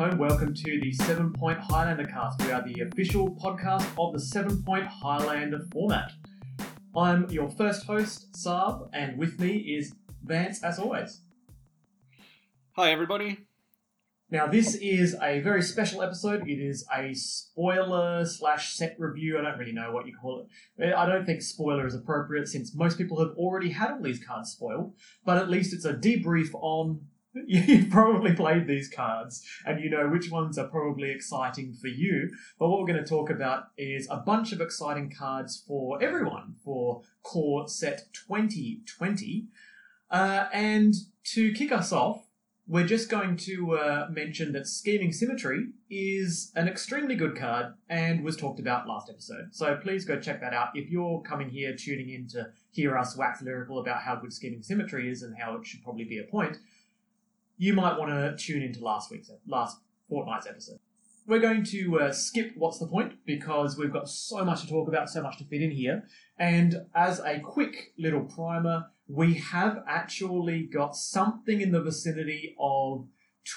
Welcome to the Seven Point Highlander cast. We are the official podcast of the Seven Point Highlander format. I'm your first host, Saab, and with me is Vance, as always. Hi, everybody. Now, this is a very special episode. It is a spoiler slash set review. I don't really know what you call it. I don't think spoiler is appropriate since most people have already had all these cards spoiled, but at least it's a debrief on. You've probably played these cards and you know which ones are probably exciting for you. But what we're going to talk about is a bunch of exciting cards for everyone for Core Set 2020. Uh, and to kick us off, we're just going to uh, mention that Scheming Symmetry is an extremely good card and was talked about last episode. So please go check that out. If you're coming here tuning in to hear us wax lyrical about how good Scheming Symmetry is and how it should probably be a point, you might want to tune into last week's last fortnight's episode. We're going to uh, skip what's the point because we've got so much to talk about, so much to fit in here. And as a quick little primer, we have actually got something in the vicinity of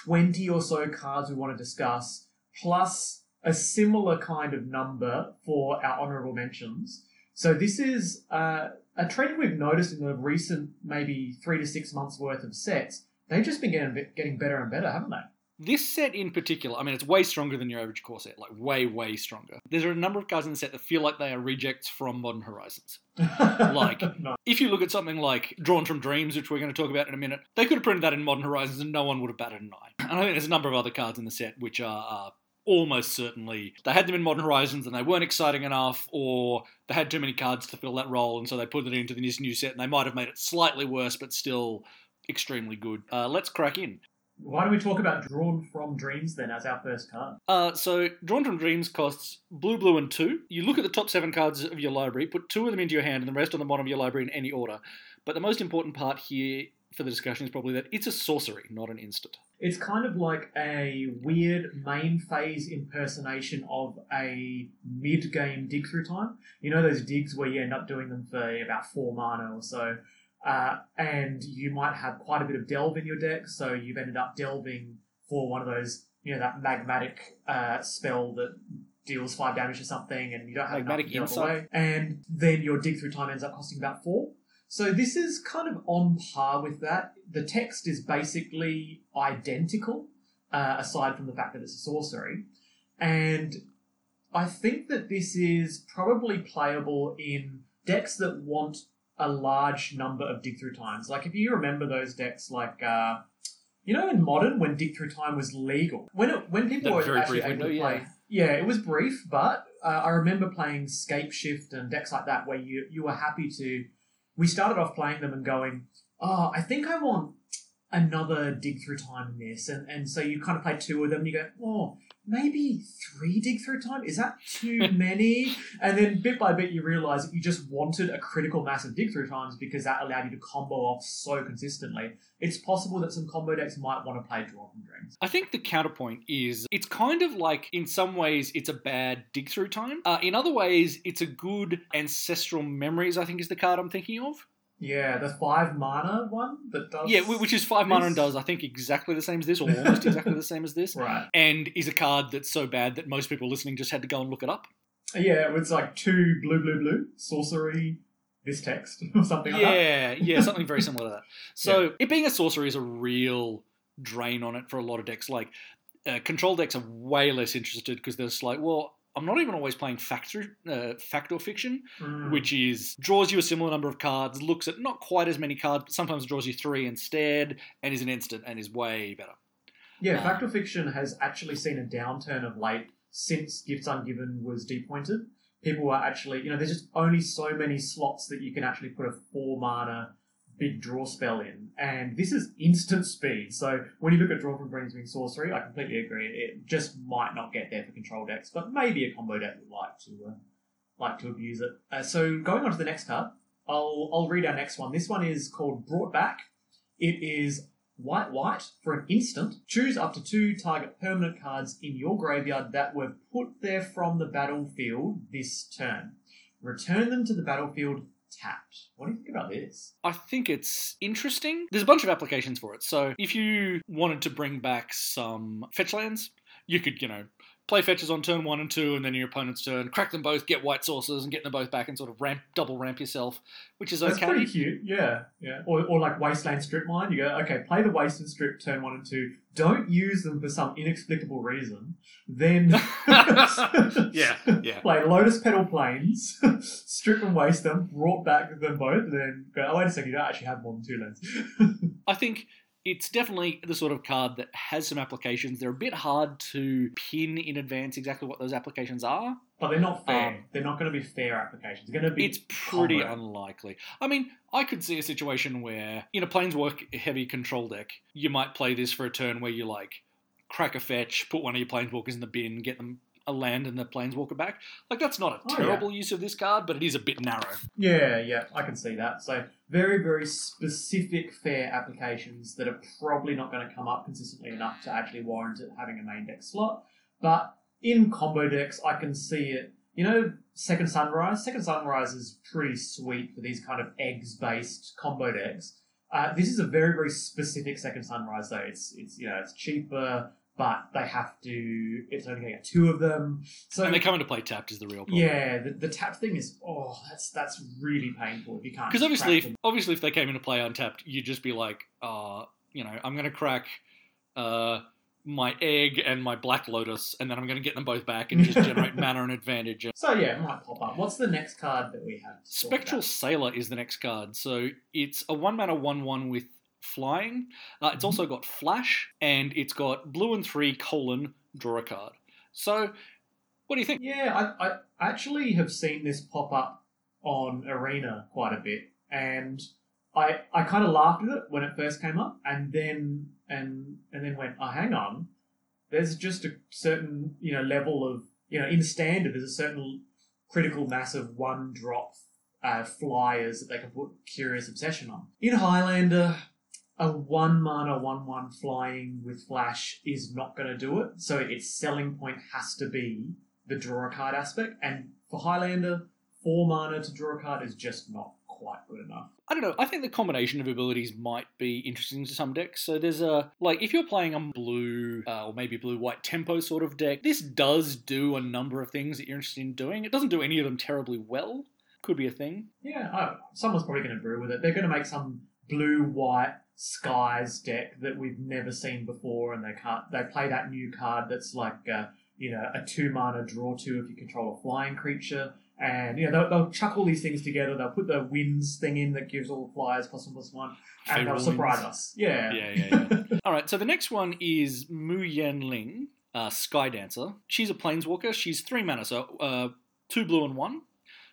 20 or so cards we want to discuss, plus a similar kind of number for our honorable mentions. So this is uh, a trend we've noticed in the recent maybe three to six months worth of sets. They've just been getting, getting better and better, haven't they? This set in particular, I mean, it's way stronger than your average core set, like way, way stronger. There's a number of cards in the set that feel like they are rejects from Modern Horizons. like, no. if you look at something like Drawn from Dreams, which we're going to talk about in a minute, they could have printed that in Modern Horizons and no one would have batted an eye. And I think there's a number of other cards in the set which are. are almost certainly they had them in modern horizons and they weren't exciting enough or they had too many cards to fill that role and so they put it into this new set and they might have made it slightly worse but still extremely good uh, let's crack in why don't we talk about Drawn from Dreams then as our first card? Uh, so, Drawn from Dreams costs blue, blue, and two. You look at the top seven cards of your library, put two of them into your hand, and the rest on the bottom of your library in any order. But the most important part here for the discussion is probably that it's a sorcery, not an instant. It's kind of like a weird main phase impersonation of a mid game dig through time. You know those digs where you end up doing them for about four mana or so. Uh, and you might have quite a bit of delve in your deck, so you've ended up delving for one of those, you know, that magmatic uh, spell that deals five damage or something, and you don't have Magmatic enough to delve away. And then your dig through time ends up costing about four. So this is kind of on par with that. The text is basically identical, uh, aside from the fact that it's a sorcery, and I think that this is probably playable in decks that want a large number of dig through times. Like if you remember those decks, like uh, you know, in modern when dig through time was legal, when it, when people That were actually able to window, play. Yeah, it was brief, but uh, I remember playing Scape Shift and decks like that where you you were happy to. We started off playing them and going, oh, I think I want another dig through time in this, and and so you kind of play two of them. and You go, oh, maybe three dig through time is that too many? and then bit by bit you realize that you just wanted a critical mass of dig through times because that allowed you to combo off so consistently. It's possible that some combo decks might want to play draw from dreams. I think the counterpoint is it's kind of like, in some ways, it's a bad dig through time. Uh, in other ways, it's a good ancestral memories, I think is the card I'm thinking of. Yeah, the five mana one that does. Yeah, which is five mana and does, I think, exactly the same as this, or almost exactly the same as this. Right. And is a card that's so bad that most people listening just had to go and look it up. Yeah, it's like two blue, blue, blue, sorcery, this text, or something like that. Yeah, yeah, something very similar to that. So it being a sorcery is a real drain on it for a lot of decks. Like uh, control decks are way less interested because they're just like, well, I'm not even always playing factor, uh, fact or fiction, Mm. which is draws you a similar number of cards, looks at not quite as many cards, but sometimes draws you three instead, and is an instant and is way better. Yeah, Uh, Fact or Fiction has actually seen a downturn of late since Gifts Ungiven was depointed. People are actually, you know, there's just only so many slots that you can actually put a four mana big draw spell in. And this is instant speed. So when you look at Draw from Dreams being sorcery, I completely agree. It just might not get there for control decks, but maybe a combo deck would like to uh, like to abuse it. Uh, so going on to the next card, I'll I'll read our next one. This one is called Brought Back. It is white white for an instant. Choose up to two target permanent cards in your graveyard that were put there from the battlefield this turn. Return them to the battlefield tapped. What do you think about this? I think it's interesting. There's a bunch of applications for it. So if you wanted to bring back some fetch lands, you could, you know, play fetches on turn one and two, and then your opponent's turn, crack them both, get white sources, and get them both back, and sort of ramp, double ramp yourself, which is That's okay. pretty cute. Yeah, yeah. Or, or like Wasteland Strip Mine. You go, okay, play the Wasteland Strip turn one and two. Don't use them for some inexplicable reason. Then Yeah, yeah. play Lotus Petal plains, strip and waste them, brought back them both, and then go, oh, wait a second, you don't actually have more than two lands. I think it's definitely the sort of card that has some applications. They're a bit hard to pin in advance exactly what those applications are. but they're not fair. Um, they're not going to be fair applications. They're going to be. It's pretty combo. unlikely. I mean, I could see a situation where in a planeswalk heavy control deck, you might play this for a turn where you like crack a fetch, put one of your planeswalkers in the bin, get them a land and the planeswalker back. Like that's not a Oh, yeah. terrible use of this card, but it is a bit narrow. Yeah, yeah, I can see that. So very, very specific fair applications that are probably not going to come up consistently enough to actually warrant it having a main deck slot. But in combo decks, I can see it. You know, Second Sunrise. Second Sunrise is pretty sweet for these kind of eggs-based combo decks. Uh, this is a very, very specific Second Sunrise, though. It's, it's you know, it's cheaper, but they have to. It's only going to get two of them. So and they come into play tapped is the real problem. yeah, the, the tap thing is oh, that's that's really painful if you can't. Because obviously, if, obviously, if they came into play untapped, you'd just be like, uh, you know, I'm going to crack uh, my egg and my black lotus, and then I'm going to get them both back and just generate mana and advantage. so yeah, it might pop up. What's the next card that we have? Spectral? Sailor is the next card. So it's a one mana one one with flying. Uh, it's Mhm. also got flash, and it's got blue and three colon draw a card. So what do you think? Yeah, I, I actually have seen this pop up on Arena quite a bit, and I I kind of laughed at it when it first came up, and then and and then went, oh, hang on, there's just a certain you know level of you know in standard there's a certain critical mass of one drop uh, flyers that they can put Curious Obsession on. In Highlander, a one mana one one flying with flash is not going to do it. So its selling point has to be the draw a card aspect, and for Highlander, four mana to draw a card is just not quite good enough. I don't know. I think the combination of abilities might be interesting to some decks. So there's a like if you're playing a blue uh, or maybe blue white tempo sort of deck, this does do a number of things that you're interested in doing. It doesn't do any of them terribly well. Could be a thing. Yeah, I someone's probably going to brew with it. They're going to make some blue white skies deck that we've never seen before, and they can't. They play that new card that's like uh, you know a two mana draw two if you control a flying creature. And you know they'll, they'll chuck all these things together. They'll put the winds thing in that gives all the flyers plus one plus one, and they'll surprise wins. us. Yeah, Yeah, yeah, yeah. All right, so the next one is Mu Yanling, uh, Sky Dancer. She's a planeswalker. She's three mana, so uh, two blue and one.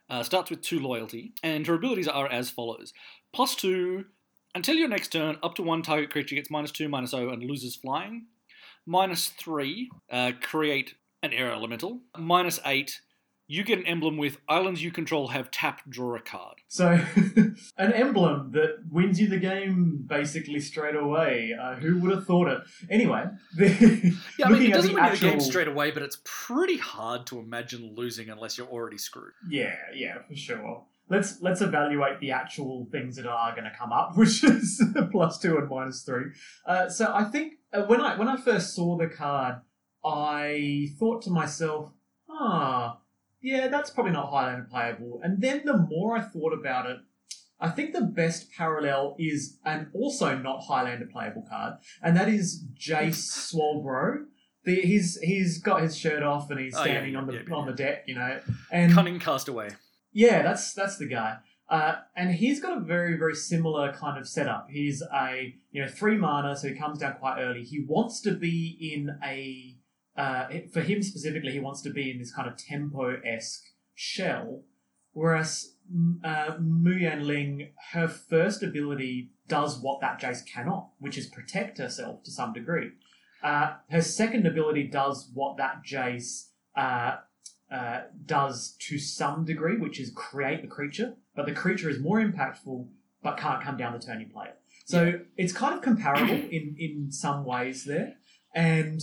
Uh, starts with two loyalty, and her abilities are as follows: plus two until your next turn, up to one target creature gets minus two, minus O, and loses flying. Minus three, uh, create an air elemental. Minus eight, you get an emblem with islands you control have tap, draw a card. So, an emblem that wins you the game basically straight away. Uh, who would have thought it? Anyway, the, Yeah, I mean, it doesn't the win you the game straight away, but it's pretty hard to imagine losing unless you're already screwed. Yeah, yeah, for sure. Let's let's evaluate the actual things that are going to come up, which is plus two and minus three. Uh, so I think uh, when I when I first saw the card, I thought to myself, ah, yeah, that's probably not Highlander playable. And then the more I thought about it, I think the best parallel is an also not Highlander playable card, and that is Jace Swolbro. The, he's he's got his shirt off and he's Oh, yeah, standing on the yeah, yeah, on the deck, you know. And Cunning Castaway. Yeah, that's that's the guy. Uh, and he's got a very very similar kind of setup. He's a you know three mana, so he comes down quite early. He wants to be in a uh, for him specifically, he wants to be in this kind of tempo esque shell. Whereas uh, Mu Yanling, her first ability does what that Jace cannot, which is protect herself to some degree. Uh, her second ability does what that Jace uh, does to some degree, which is create the creature, but the creature is more impactful but can't come down the turn you play it. So it's kind of comparable in, in some ways there. And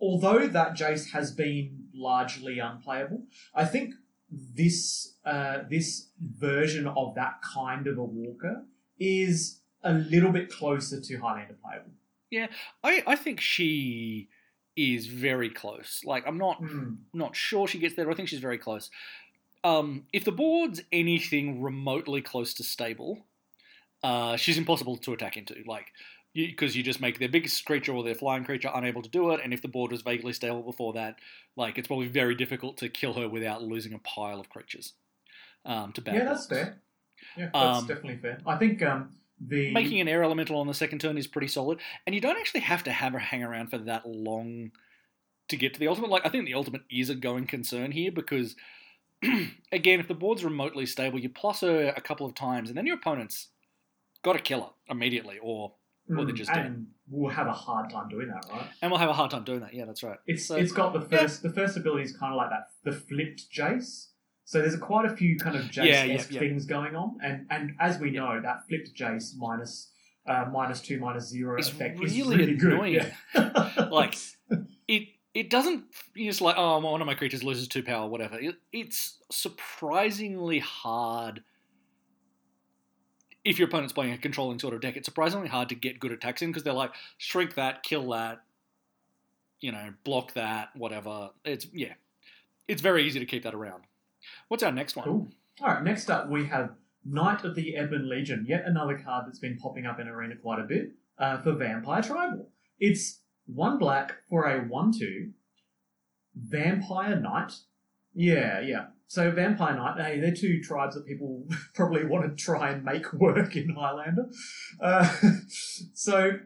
although that Jace has been largely unplayable, I think this uh, this version of that kind of a walker is a little bit closer to Highlander playable. Yeah, I, I think she is very close. Like I'm not Mm. not sure she gets there. but I think she's very close. Um, if the board's anything remotely close to stable, uh, she's impossible to attack into. Like because you, just make their biggest creature or their flying creature unable to do it, and if the board was vaguely stable before that, like it's probably very difficult to kill her without losing a pile of creatures um, to bad Yeah, that's fair. Yeah, that's Um, definitely fair. I think um, the Making an air elemental on the second turn is pretty solid, and you don't actually have to have her hang around for that long to get to the ultimate. Like I think the ultimate is a going concern here because, again, if the board's remotely stable, you plus her a couple of times, and then your opponent's got to kill her immediately, or well, they're Mm, just dead. and we'll have a hard time doing that, right? and we'll have a hard time doing that. Yeah, that's right. It's So- it's got the yeah. first the first ability is kind of like that the flipped Jace. So there's quite a few kind of Jace Yeah, yeah, things going on, and and as we know, that flipped Jace minus uh, minus two minus zero It's effect really is really annoying. good. Like, it it doesn't you're just like oh one of my creatures loses two power whatever. It, it's surprisingly hard if your opponent's playing a controlling sort of deck it's surprisingly hard to get good attacks in because they're like shrink that kill that you know block that whatever. It's yeah. It's very easy to keep that around what's our next one Cool. All right, next up we have Knight of the Ebon Legion, yet another card that's been popping up in Arena quite a bit uh, for Vampire Tribal. It's one black for a 1 2 Vampire Knight. Yeah, yeah. So Vampire Knight, hey, they're two tribes that people probably want to try and make work in Highlander. Uh, so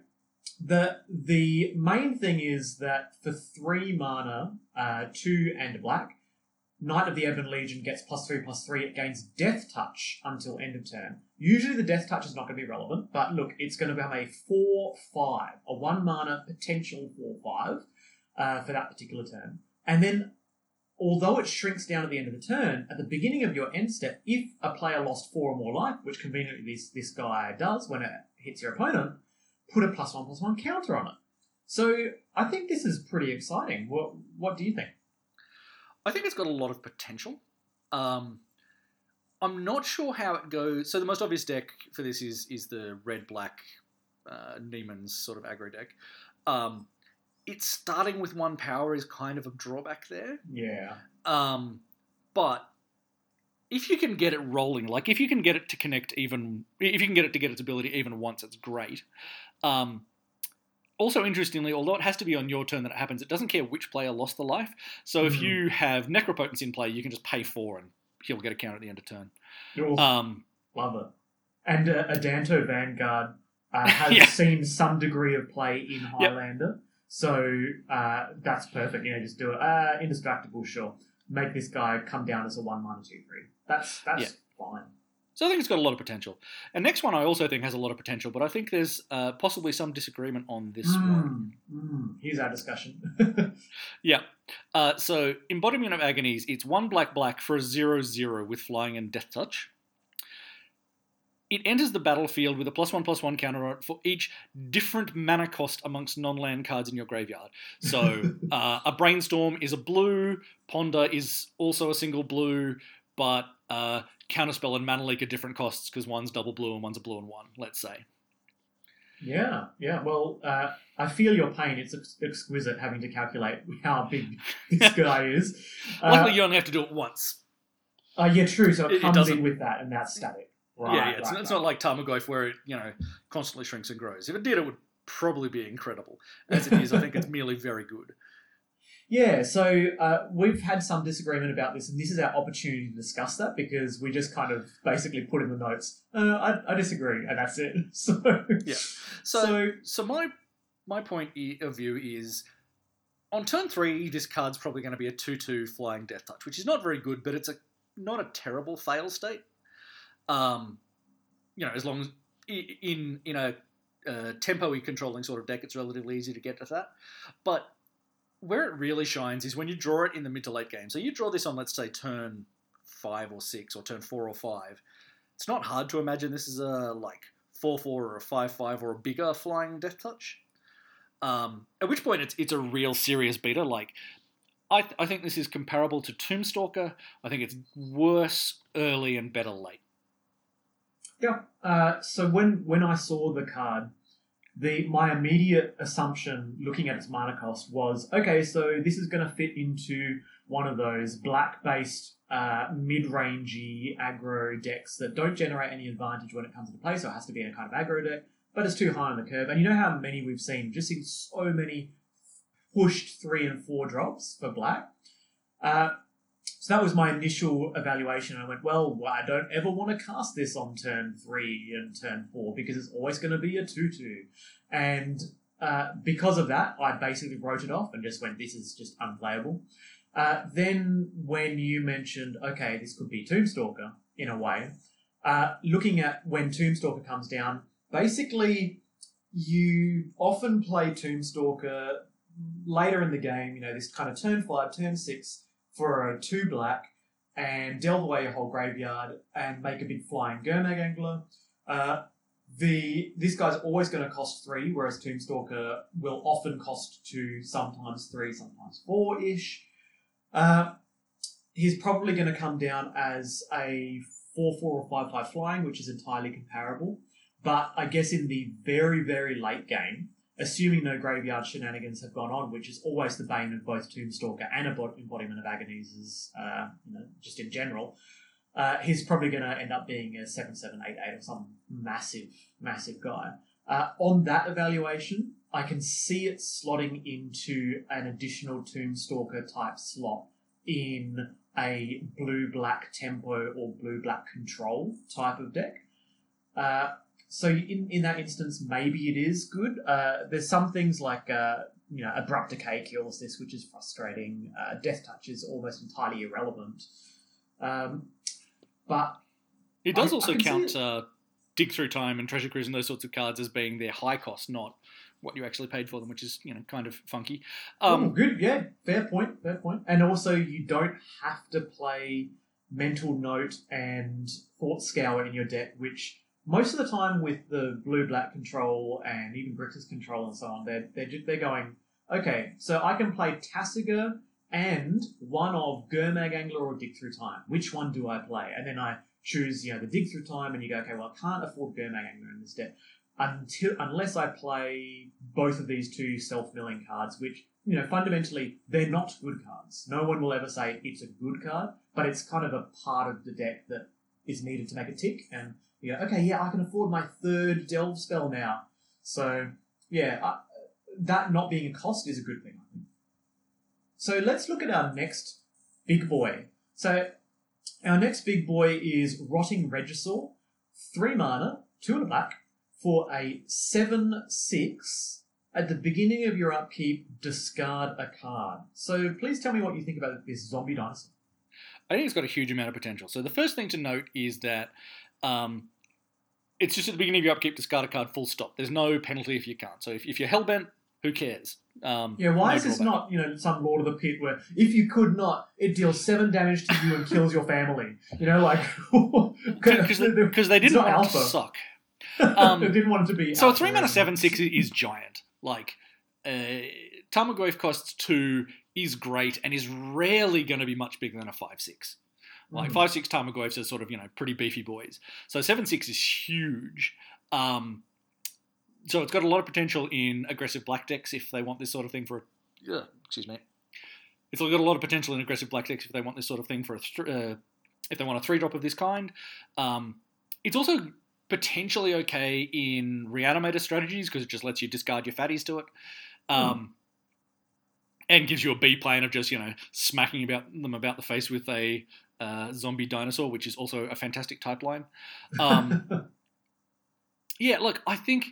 the the main thing is that for three mana, uh, two and black, Knight of the Ebon Legion gets plus three plus three. It gains Death Touch until end of turn. Usually the Death Touch is not going to be relevant, but look, it's going to become a four five, a one mana potential four five uh, for that particular turn. And then, although it shrinks down at the end of the turn, at the beginning of your end step, if a player lost four or more life, which conveniently this this guy does when it hits your opponent, put a plus one plus one counter on it. So I think this is pretty exciting. What what do you think? I think it's got a lot of potential. Um, I'm not sure how it goes. So the most obvious deck for this is is the red black uh, Neiman's sort of aggro deck. Um, it's starting with one power is kind of a drawback there. Yeah. Um, but if you can get it rolling, like if you can get it to connect even, if you can get it to get its ability even once, it's great. Um, also, interestingly, although it has to be on your turn that it happens, it doesn't care which player lost the life. So if Mhm. you have Necropotence in play, you can just pay four and he'll get a count at the end of turn. Oof, Um, love it. And uh, Adanto Vanguard uh, has Yeah. seen some degree of play in Highlander, so uh, that's perfect. You know, just do it. Uh, indestructible, sure. Make this guy come down as a one mana two three. That's that's Yeah. fine. So I think it's got a lot of potential. And next one I also think has a lot of potential, but I think there's uh, possibly some disagreement on this one. Mm, mm. Here's our discussion. Yeah. Uh, so, Embodiment of Agonies, it's one black black for a 0 0 with flying and death touch. It enters the battlefield with a plus one plus one counter on it for each different mana cost amongst non land cards in your graveyard. So, uh, a Brainstorm is a blue, Ponder is also a single blue, but uh, Counterspell and Mana Leak are different costs because one's double blue and one's a blue and one, let's say. yeah, yeah. Well, uh, I feel your pain. It's ex- exquisite having to calculate how big this guy is. Uh, Luckily, you only have to do it once. Oh, yeah, true. So It- it, comes doesn't- in with that, and that's static. Right, yeah, yeah, it's, right, it's right. not like Tarmogoyf where it, you know, constantly shrinks and grows. If it did, it would probably be incredible. As it is, I think it's merely very good. Yeah, so uh, we've had some disagreement about this, and this is our opportunity to discuss that because we just kind of basically put in the notes, uh, I, I disagree, and that's it. So, Yeah. so, So, so my my point of view is, on turn three, this card's probably going to be a two-two flying death touch, which is not very good, but it's a not a terrible fail state. Um, you know, as long as in in a uh, tempo-y controlling sort of deck, it's relatively easy to get to that. But where it really shines is when you draw it in the mid to late game. So you draw this on, let's say, turn five or six, or turn four or five. It's not hard to imagine this is a like four four or a five five or a bigger flying death touch. Um, at which point it's it's a real serious beater. Like I, th- I think this is comparable to Tombstalker. I think it's worse early and better late. Yeah. Uh, so when when I saw the card, the my immediate assumption, looking at its mana cost, was okay. So this is going to fit into one of those black-based uh, mid-rangey aggro decks that don't generate any advantage when it comes into play. So it has to be in a kind of aggro deck, but it's too high on the curve. And you know how many we've seen? Just seen so many pushed three and four drops for black. Uh, so that was my initial evaluation. I went, well, I don't ever want to cast this on turn three and turn four because it's always going to be a 2 2. And uh, because of that, I basically wrote it off and just went, this is just unplayable. Uh, then when you mentioned, okay, this could be Tombstalker in a way, uh, looking at when Tombstalker comes down, basically you often play Tombstalker later in the game, you know, this kind of turn five, turn six for a two black and delve away your whole graveyard and make a big flying Gurmag Angler. Uh, the this guy's always going to cost three, whereas Tombstalker will often cost two, sometimes three, sometimes four ish. Uh, he's probably going to come down as a four, four, or five, five flying, which is entirely comparable. But I guess in the very, very late game, assuming no graveyard shenanigans have gone on, which is always the bane of both Tombstalker and embodiment of Agonies, uh, you know, just in general. Uh, he's probably going to end up being a 7 7 8 8 or some massive, massive guy. Uh, on that evaluation, I can see it slotting into an additional Tombstalker type slot in a blue black tempo or blue black control type of deck. So in, in that instance, maybe it is good. Uh, there's some things like uh, you know abrupt decay kills this, which is frustrating. Uh, Death touch is almost entirely irrelevant. Um, but it does I- also I count uh, dig through time and treasure cruise and those sorts of cards as being their high cost, not what you actually paid for them, which is you know kind of funky. oh, Um, good, yeah, fair point, fair point. And also, you don't have to play mental note and thought scour in your deck, which most of the time with the blue black control and even Grixis control and so on, they're they're, they're going okay. So I can play Tasigur and one of Gurmag Angler or Dig Through Time. Which one do I play? And then I choose you know the Dig Through Time, and you go okay, well I can't afford Gurmag Angler in this deck until unless I play both of these two self milling cards, which you know fundamentally they're not good cards. No one will ever say it's a good card, but it's kind of a part of the deck that is needed to make it tick. And you okay, yeah, I can afford my third delve spell now. So yeah, uh, that not being a cost is a good thing. I. So let's look at our next big boy. So our next big boy is Rotting Regisaur, three mana, two and a black, for a 7 6. At the beginning of your upkeep, discard a card. So please tell me what you think about this zombie dinosaur. I think it's got a huge amount of potential. So the first thing to note is that um, it's just at the beginning of your upkeep, discard a card, full stop. There's no penalty if you can't. So if, if you're hellbent, who cares? Um, Yeah, why no is this not, you know, some Lord of the Pit where if you could not, it deals seven damage to you and kills your family? You know, like. Because they, they didn't want it to suck. Um, they didn't want it to be. So a three mana seven six is giant. Like uh, Tarmogoyf costs two is great and is rarely going to be much bigger than a five six. Like Mhm. five six Tarmogoyfs are sort of you know pretty beefy boys. So seven six is huge. Um, so it's got a lot of potential in aggressive black decks if they want this sort of thing for. A, uh, excuse me. It's got a lot of potential in aggressive black decks if they want this sort of thing for a. Th- uh, if they want a three drop of this kind. Um, it's also potentially okay in reanimator strategies because it just lets you discard your fatties to it. Um, And gives you a B plan of just, you know, smacking about them about the face with a uh, zombie dinosaur, which is also a fantastic type line. Um, yeah, look, I think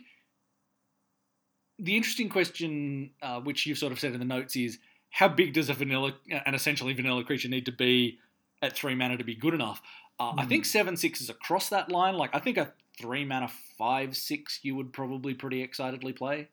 the interesting question, uh, which you've sort of said in the notes, is how big does a vanilla, an essentially vanilla creature need to be at three mana to be good enough? Uh, I Hmm. think seven six is across that line. Like I think a three mana five six you would probably pretty excitedly play.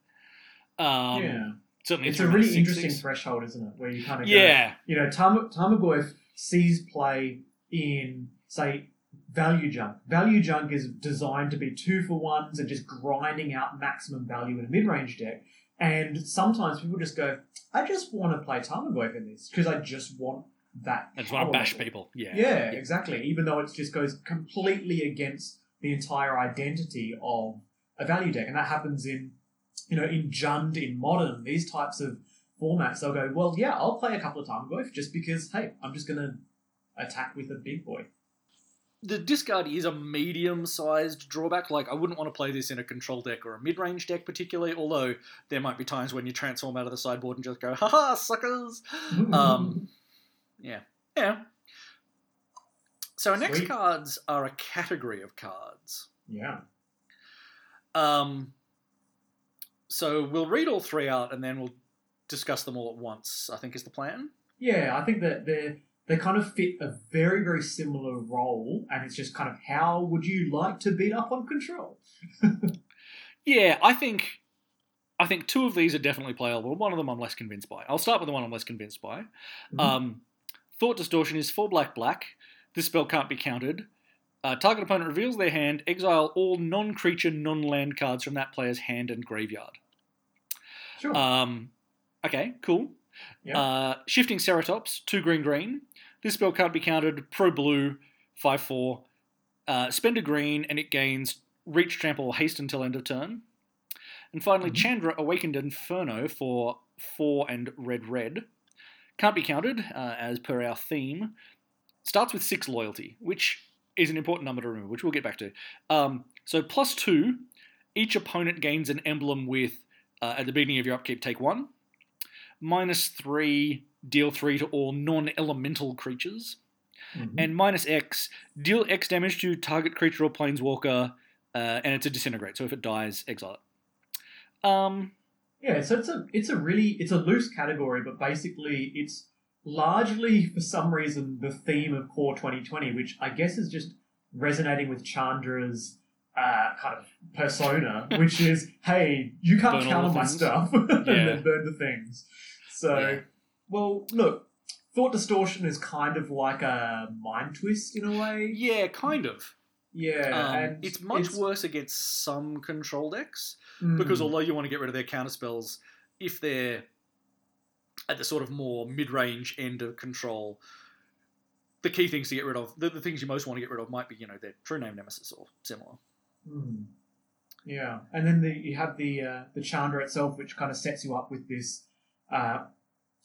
Um, yeah. Certainly It's a really interesting threshold, isn't it? Where you kind of go, Yeah, you know, Tam- Tarmogoyf sees play in, say, value junk. Value junk is designed to be two for ones and just grinding out maximum value in a mid range deck. And sometimes people just go, I just want to play Tarmogoyf in this because I just want that. I just want power to bash level." people. Yeah. Yeah, exactly. Even though it just goes completely against the entire identity of a value deck, and that happens in, you know, in Jund, in Modern, these types of formats. They'll go, well, yeah, I'll play a couple of Tarmogoyf just because, hey, I'm just going to attack with a big boy. The discard is a medium-sized drawback. Like I wouldn't want to play this in a control deck or a mid-range deck particularly. Although there might be times when you transform out of the sideboard and just go, "Haha, suckers!" Um, yeah, yeah. So our next cards are a category of cards. yeah. Um, so we'll read all three out and then we'll discuss them all at once. I think is the plan. Yeah, I think that they they kind of fit a very very similar role, and it's just kind of how would you like to beat up on control? Yeah, I think I think two of these are definitely playable. One of them I'm less convinced by. I'll start with the one I'm less convinced by. Mhm. Um, Thought Distortion is four black black. This spell can't be countered. Uh, target opponent reveals their hand. Exile all non-creature, non-land cards from that player's hand and graveyard. Sure. Um, okay, cool. Yeah. Uh, Shifting Ceratops, two green green. This spell can't be countered. Pro blue, five four. Uh, spend a green and it gains reach, trample, haste until end of turn. And finally, Mhm. Chandra Awakened Inferno for four and red red. Can't be counted uh, as per our theme. Starts with six loyalty, which is an important number to remember, which we'll get back to. Um, so plus two, each opponent gains an emblem with uh, at the beginning of your upkeep take one. Minus three, deal three to all non-elemental creatures, Mhm. and minus X, deal X damage to target creature or planeswalker, uh, and it's a disintegrate. So if it dies, exile it. Um, Yeah, so it's a it's a really it's a loose category, but basically it's largely for some reason the theme of Core 2020, which I guess is just resonating with Chandra's uh, kind of persona, which is, hey, you can't Burn counter the my stuff, and Yeah. then burn the things. So, Yeah. well, look, Thought Distortion is kind of like a mind twist in a way. yeah, kind of. Yeah, Um, and it's much worse against some control decks Mm, because although you want to get rid of their counter spells, if they're at the sort of more mid-range end of control, the key things to get rid of, the, the things you most want to get rid of, might be you know their true name nemesis or similar. Hmm. Yeah, and then the, you have the uh, the Chandra itself, which kind of sets you up with this uh,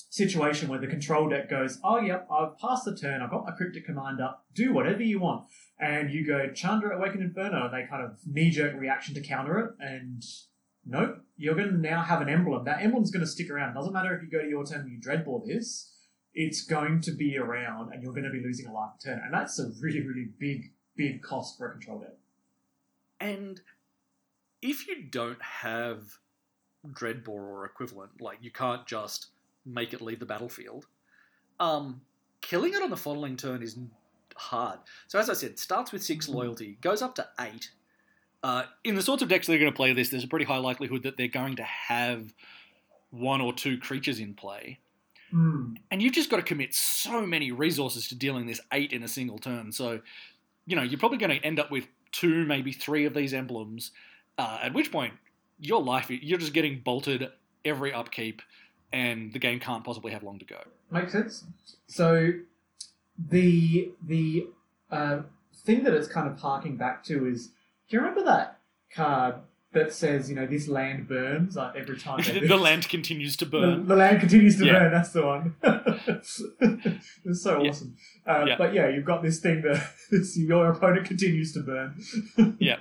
situation where the control deck goes, "Oh, yep, I've passed the turn. I've got my cryptic command up. Do whatever you want." And you go Chandra awaken Inferno, they kind of knee jerk reaction to counter it. And nope, you're going to now have an emblem. That emblem's going to stick around. Doesn't matter if you go to your turn and you Dreadbore this. It's going to be around, and you're going to be losing a life a turn. And that's a really, really big, big cost for a control deck. And if you don't have Dreadbore or equivalent, like you can't just make it leave the battlefield, um, killing it on the following turn is hard. So as I said, starts with six Mhm. loyalty, goes up to eight. Uh, in the sorts of decks that are going to play this, there's a pretty high likelihood that they're going to have one or two creatures in play. Hmm. And you've just got to commit so many resources to dealing this eight in a single turn. So, you know, you're probably going to end up with two, maybe three of these emblems. Uh, at which point, your life, you're just getting bolted every upkeep, and the game can't possibly have long to go. Makes sense. So the the uh, thing that it's kind of harking back to is, do you remember that card that says, you know, this land burns uh, every time the land continues to burn. the land continues to Yeah. burn. That's the one. it's so Yeah. awesome. Uh, Yeah. But yeah, you've got this thing that your opponent continues to burn. Yeah.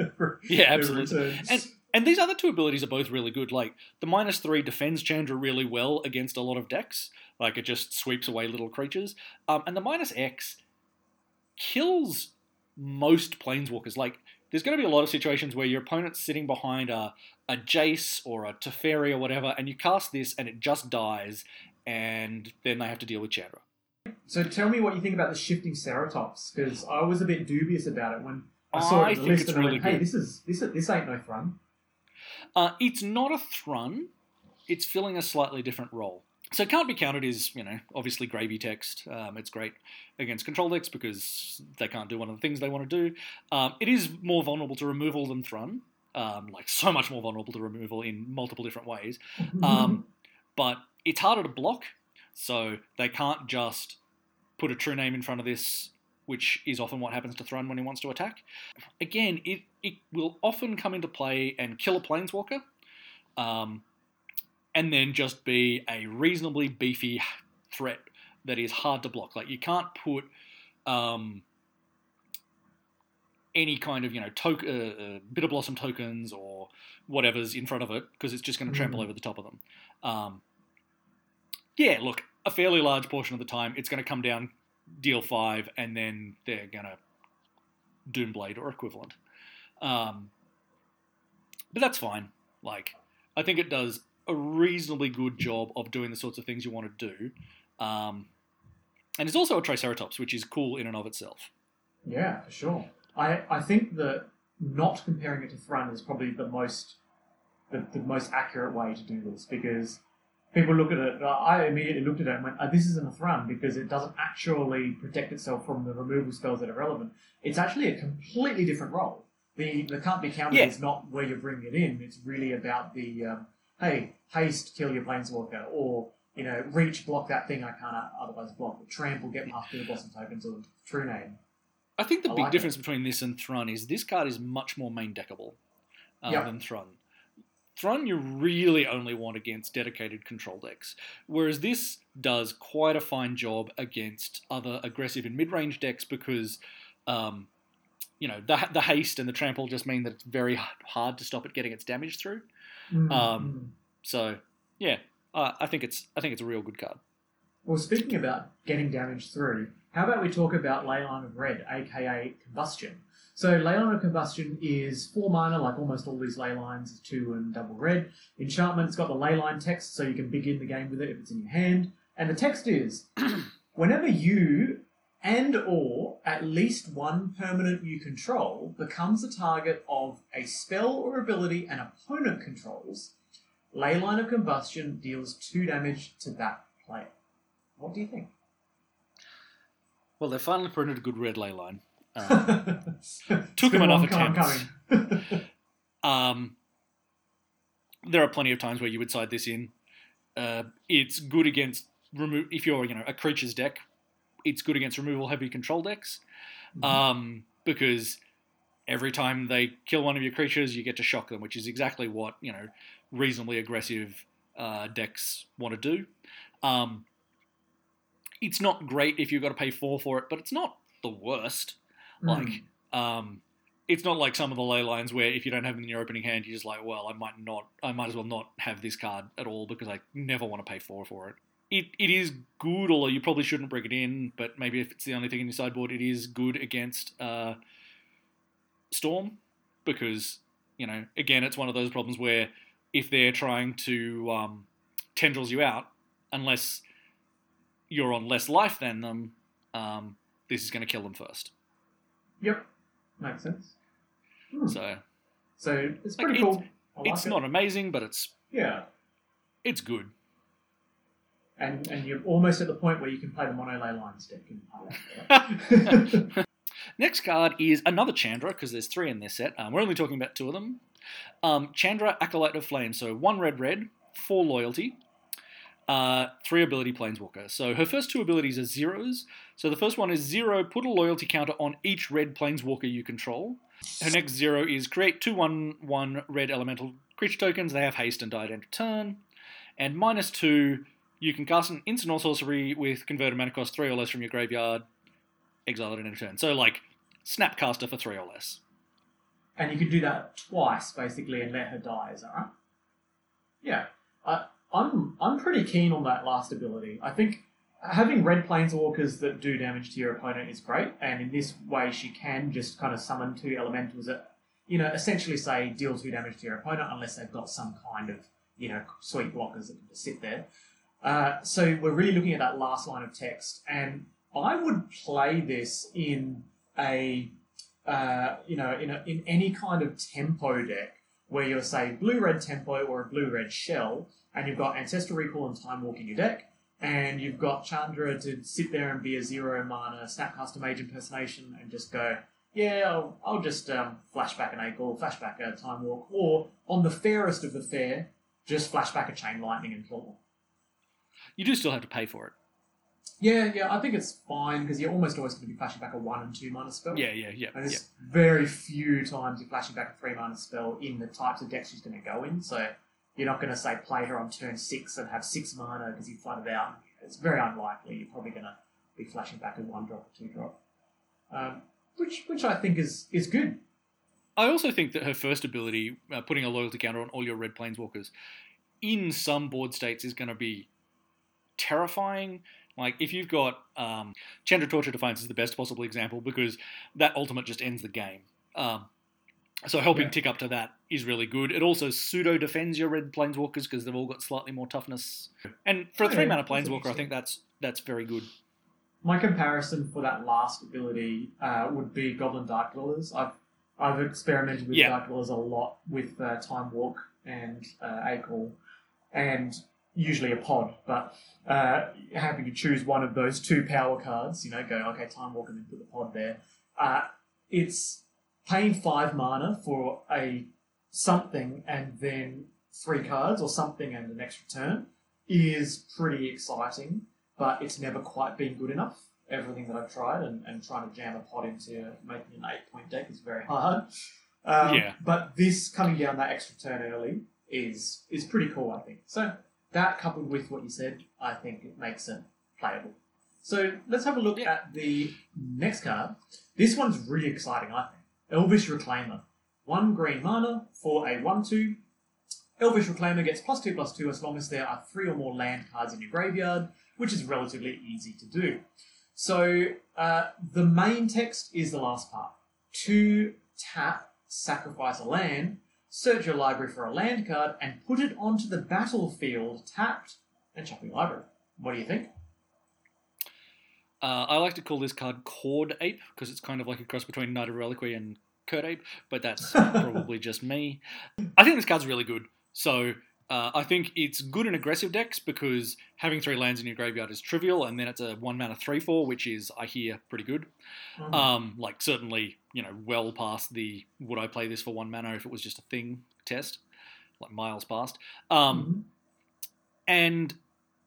Yeah, absolutely. And and these other two abilities are both really good. Like the minus three defends Chandra really well against a lot of decks. Like it just sweeps away little creatures. Um, and the minus X kills most planeswalkers. Like there's going to be a lot of situations where your opponent's sitting behind a a Jace or a Teferi or whatever, and you cast this and it just dies, and then they have to deal with Chandra. So tell me what you think about the shifting Ceratops, because I was a bit dubious about it when I saw I it in the list it's and I went, hey, good. this is this this ain't no thrun. Uh, it's not a thrun. It's filling a slightly different role. So can't be counted is you know obviously gravy text. Um, it's great against control decks because they can't do one of the things they want to do. Um, it is more vulnerable to removal than thrun. um, like so much more vulnerable to removal in multiple different ways. Um, but it's harder to block, so they can't just put a true name in front of this, which is often what happens to Thrun when he wants to attack. Again, it, it will often come into play and kill a Planeswalker, um, and then just be a reasonably beefy threat that is hard to block. Like, you can't put. Um, any kind of you know token, uh, uh, bitter blossom tokens or whatever's in front of it because it's just going to trample Mhm. over the top of them. Um, yeah, look, a fairly large portion of the time it's going to come down deal five, and then they're going to Doomblade or equivalent. Um, but that's fine. Like, I think it does a reasonably good job of doing the sorts of things you want to do. Um, and it's also a Triceratops, which is cool in and of itself. Yeah, for sure. I, I think that not comparing it to Thrun is probably the most the, the most accurate way to do this because people look at it. I immediately looked at it and went, oh, "This isn't a Thrun because it doesn't actually protect itself from the removal spells that are relevant. It's actually a completely different role. The the can't be countered Yeah. is not where you're bringing it in. It's really about the um, hey haste kill your planeswalker or you know reach block that thing I can't otherwise block. Trample get past the blossom tokens or true name. I think the I big like difference between this and Thrun is this card is much more main deckable uh, Yeah. than Thrun. Thrun you really only want against dedicated control decks, whereas this does quite a fine job against other aggressive and mid-range decks because, um, you know, the, the haste and the trample just mean that it's very hard to stop it getting its damage through. Mm, Um, mm. So yeah, uh, I think it's I think it's a real good card. Well, speaking about getting damage through, how about we talk about Leyline of Red, aka Combustion? So, Leyline of Combustion is four mana, like almost all these ley lines, two and double red. Enchantment, it's got the leyline text, so you can begin the game with it if it's in your hand. And the text is whenever you and or at least one permanent you control becomes the target of a spell or ability an opponent controls, Leyline of Combustion deals two damage to that player. What do you think? Well, they finally printed a good red ley line. Um, Took them a enough attempts. Um, there are plenty of times where you would side this in. Uh, it's good against remove if you're you know a creatures deck. It's good against removal heavy control decks um, because every time they kill one of your creatures, you get to shock them, which is exactly what you know reasonably aggressive uh, decks want to do. Um, it's not great if you've got to pay four for it, but it's not the worst. Mm. Like, um, it's not like some of the ley lines where if you don't have them in your opening hand, you're just like, well, I might not, I might as well not have this card at all because I never want to pay four for it. It, it is good, although you probably shouldn't bring it in. But maybe if it's the only thing in your sideboard, it is good against uh, Storm because you know, again, it's one of those problems where if they're trying to um, tendrils you out, unless you're on less life than them, um, this is going to kill them first. Yep, makes sense. Hmm. So So it's pretty it's- cool. I like it's it. not amazing, but it's Yeah, it's good. And and you're almost at the point where you can play the mono ley lines deck. And I like Next card is another Chandra because there's three in this set. Um, we're only talking about two of them. Um, Chandra, Acolyte of Flame. So one red, red, four loyalty, uh, three ability Planeswalker. So her first two abilities are zeros. So the first one is zero, put a loyalty counter on each red Planeswalker you control. Her next zero is create two one one red elemental creature tokens. They have haste and die at end of turn. And minus two, you can cast an instant or sorcery with converted mana cost three or less from your graveyard, exile it at end of turn. So like Snapcaster for three or less. and you can do that twice basically and let her die. Is that right? Yeah, I, I'm I'm pretty keen on that last ability. I think having red planeswalkers that do damage to your opponent is great, and in this way she can just kind of summon two elementals that you know essentially say deal two damage to your opponent unless they've got some kind of you know sweet blockers that can just sit there. Uh, so we're really looking at that last line of text, and I would play this in a uh, you know, in, a, in any kind of tempo deck where you're, say, blue red tempo or a blue red shell, and you've got Ancestral Recall and Time Walk in your deck, and you've got Chandra to sit there and be a zero mana Snapcaster Mage Impersonation and just go, yeah, I'll, I'll just um, flashback an Acorn, flashback a Time Walk, or on the fairest of the fair, just flashback a Chain Lightning and them. You do still have to pay for it. Yeah, yeah, I think it's fine because you're almost always going to be flashing back a one and two mana spell. Yeah, yeah, yeah. And yeah. very few times you're flashing back a three mana spell in the types of decks she's going to go in. So you're not going to say play her on turn six and have six mana because you flooded out. It's very unlikely. You're probably going to be flashing back a one drop or two drop, um, which which I think is is good. I also think that her first ability, uh, putting a loyalty counter on all your red planeswalkers, in some board states is going to be terrifying. Like if you've got um, Chandra Torch of Defiance is the best possible example because that ultimate just ends the game. Um, so helping Yeah. tick up to that is really good. It also pseudo defends your red planeswalkers because they've all got slightly more toughness. And for a Yeah, three mana that's planeswalker, I think that's that's very good. My comparison for that last ability uh, would be Goblin Dark Dwellers. I've I've experimented with Yeah. Dark Dwellers a lot with uh, Time Walk and uh, Acol, and usually a pod. But uh, happy to choose one of those two power cards. You know, go okay, Time Walk, and then put the pod there. Uh, it's paying five mana for a something and then three cards or something and an extra turn is pretty exciting but it's never quite been good enough. Everything that I've tried and, and trying to jam a pot into making an eight point deck is very hard. Um, Yeah. But this coming down that extra turn early is is pretty cool, I think. So that coupled with what you said, I think it makes it playable. So let's have a look Yeah. at the next card. This one's really exciting, I think. Elvish Reclaimer. One green mana for a 1 2. Elvish Reclaimer gets plus 2 plus 2 as long as there are three or more land cards in your graveyard, which is relatively easy to do. So uh, the main text is the last part. To tap, sacrifice a land, search your library for a land card, and put it onto the battlefield tapped, and chuck your library. What do you think? Uh, I like to call this card Cord Ape because it's kind of like a cross between Knight of Reliquary and Kird Ape, but that's probably just me. I think this card's really good. So uh, I think it's good in aggressive decks because having three lands in your graveyard is trivial, and then it's a one mana three four, which is I hear pretty good. Mhm. Um, like certainly you know well past the would I play this for one mana if it was just a thing test, like miles past. Um, Mhm. and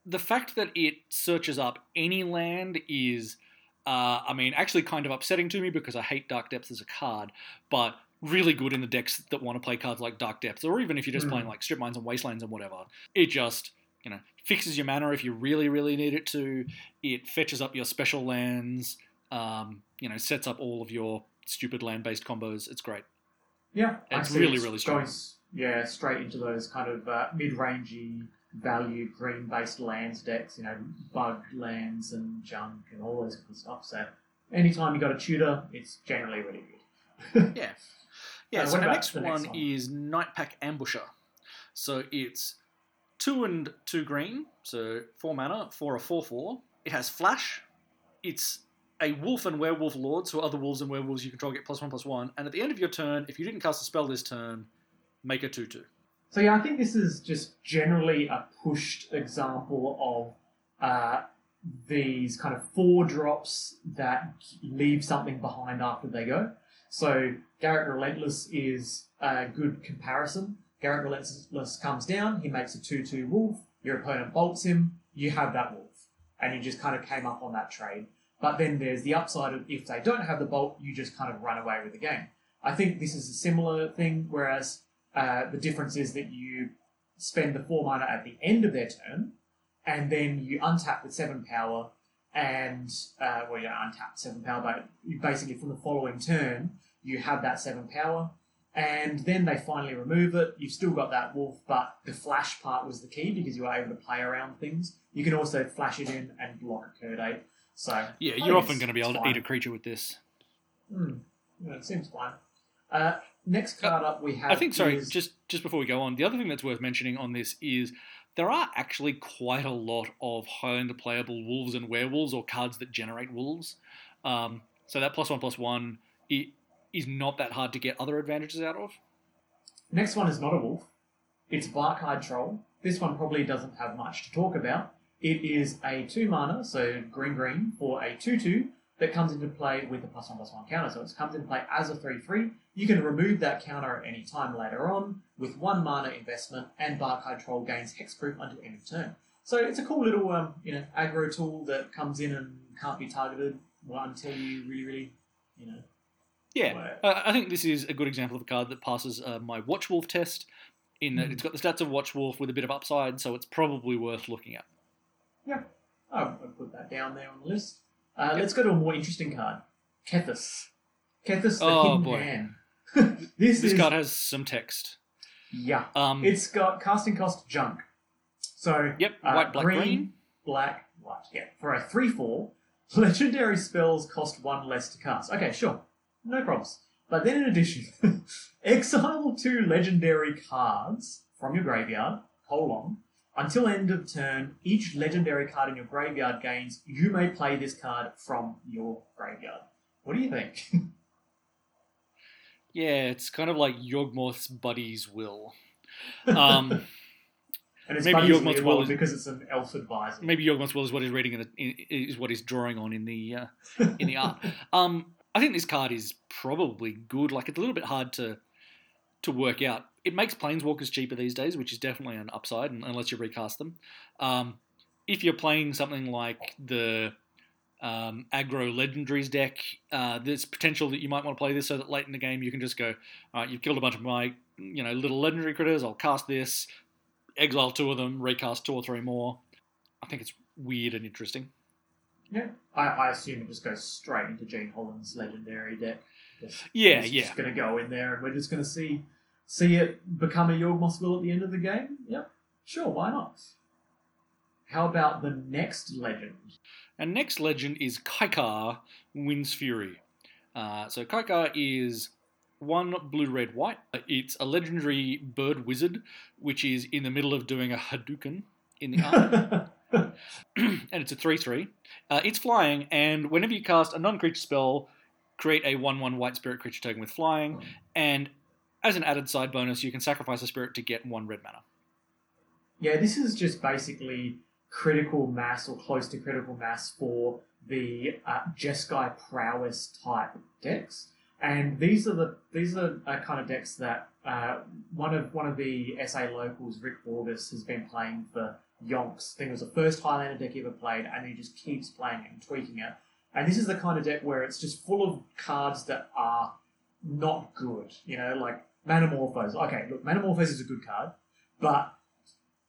the fact that it searches up any land is, uh, I mean, actually kind of upsetting to me because I hate Dark Depths as a card, but really good in the decks that want to play cards like Dark Depths, or even if you're just Mm. playing like Strip Mines and Wastelands and whatever. It just, you know, fixes your mana if you really, really need it to. It fetches up your special lands, um, you know, sets up all of your stupid land based combos. It's great. Yeah, I It's see really, really strong. going yeah, straight into those kind of uh, mid-rangey, value green-based lands decks. You know, bug lands and junk and all those kind of stuff. So anytime you got a tutor, it's generally really good. Yeah. Yeah, so the next, the one next one? is Night Pack Ambusher. So it's two and two green, so four mana for a 4 4. It has flash. It's a wolf and werewolf lord, so other wolves and werewolves you control get plus one plus one. And at the end of your turn, if you didn't cast a spell this turn, make a 2 2. So yeah, I think this is just generally a pushed example of uh, these kind of four drops that leave something behind after they go. So Garruk Relentless is a good comparison. Garruk Relentless comes down, he makes a 2-2 wolf, your opponent bolts him, you have that wolf. And you just kind of came up on that trade. But then there's the upside of if they don't have the bolt, you just kind of run away with the game. I think this is a similar thing, whereas uh, the difference is that you spend the four mana at the end of their turn, and then you untap with seven power, and uh, well, you don't untap seven power, but you basically from the following turn you have that seven power, and then they finally remove it. You've still got that wolf, but the flash part was the key because you were able to play around things. You can also flash it in and block a Kird Ape. So Yeah, you're often going to be able to eat a creature with this. Hmm. Yeah, it seems fine. Uh, next card up we have. I think, sorry, is- just just before we go on, the other thing that's worth mentioning on this is there are actually quite a lot of Highlander playable wolves and werewolves or cards that generate wolves. Um, so that plus one plus one it is not that hard to get other advantages out of. Next one is not a wolf. It's Barkhide Troll. This one probably doesn't have much to talk about. It is a 2 mana, so green green, for a 2 2, that comes into play with a plus one plus one counter. So it comes into play as a 3 3. You can remove that counter at any time later on with one mana investment, and Barkhide Troll gains hexproof until end of turn. So it's a cool little um, you know aggro tool that comes in and can't be targeted until you really, really, you know. Yeah, uh, I think this is a good example of a card that passes uh, my Watchwolf test. In that Mhm. it's got the stats of Watchwolf with a bit of upside, so it's probably worth looking at. Yeah, I'll put that down there on the list. Uh, Let's go to a more interesting card. Kethis. Kethis, the Oh, hidden boy. hand. this, This is card has some text. Yeah. Um, It's got casting cost junk. So yep, uh, white, black, green. black, white. Yeah, for a three-four, legendary spells cost one less to cast. Okay, sure, no problems. But then in addition, exile two legendary cards from your graveyard. Colon. Until end of turn, each legendary card in your graveyard gains. You may play this card from your graveyard. What do you think? Yeah, it's kind of like Yawgmoth's buddy's will. Um, And it's Maybe weird will is- because it's an elf advisor. maybe Yawgmoth's will is what he's reading in the, in, is what he's drawing on in the uh, in the art. Um, I think this card is probably good. Like it's a little bit hard to to work out. It makes planeswalkers cheaper these days, which is definitely an upside, unless you recast them. Um, if you're playing something like the um, aggro legendaries deck, uh, there's potential that you might want to play this so that late in the game you can just go, all right, you've killed a bunch of my you know little legendary critters. I'll cast this, exile two of them, recast two or three more. I think it's weird and interesting. Yeah, I, I assume it just goes straight into Gene Holland's legendary deck. Just, Yeah, it's yeah. just going to go in there, and we're just going to see see it become a Yawgmoth will at the end of the game. Yep, sure, why not? How about the next legend? And next legend is Kykar Wind's Fury. Uh, so Kykar is one blue, red, white. It's a legendary bird wizard, which is in the middle of doing a Hadouken in the art. and it's a 3 3. Uh, it's flying, and whenever you cast a non creature spell, create a 1 1 white spirit creature token with flying. And as an added side bonus, you can sacrifice a spirit to get one red mana. yeah, this is just basically critical mass or close to critical mass for the uh, Jeskai prowess type decks. And these are the these are uh, kind of decks that uh, one of one of the SA locals, Rick Borges, has been playing for yonks. I think it was the first Highlander deck he ever played, and he just keeps playing it and tweaking it. And this is the kind of deck where it's just full of cards that are not good. You know, like Manamorphose. Okay, look, Manamorphose is a good card, but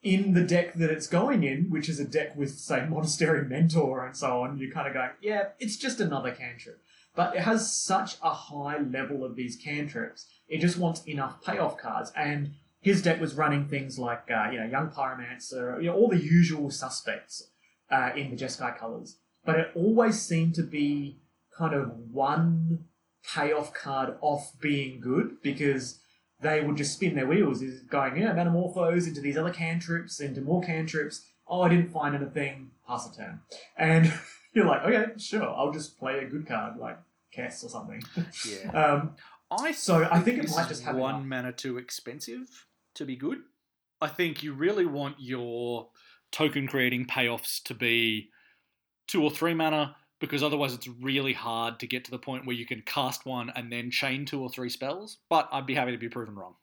in the deck that it's going in, which is a deck with, say, Monastery Mentor and so on, you're kind of going, yeah, it's just another cantrip. But it has such a high level of these cantrips, it just wants enough payoff cards. And his deck was running things like, uh, you know, Young Pyromancer, you know, all the usual suspects uh, in the Jeskai colours. But it always seemed to be kind of one payoff card off being good because they would just spin their wheels, is going, yeah, Metamorphose into these other cantrips, into more cantrips. Oh, I didn't find anything, pass a turn. And you're like, okay, sure, I'll just play a good card like Kess or something. Yeah. Um, I So I think it might just have one enough. mana too expensive to be good. I think you really want your token creating payoffs to be two or three mana because otherwise it's really hard to get to the point where you can cast one and then chain two or three spells. But I'd be happy to be proven wrong.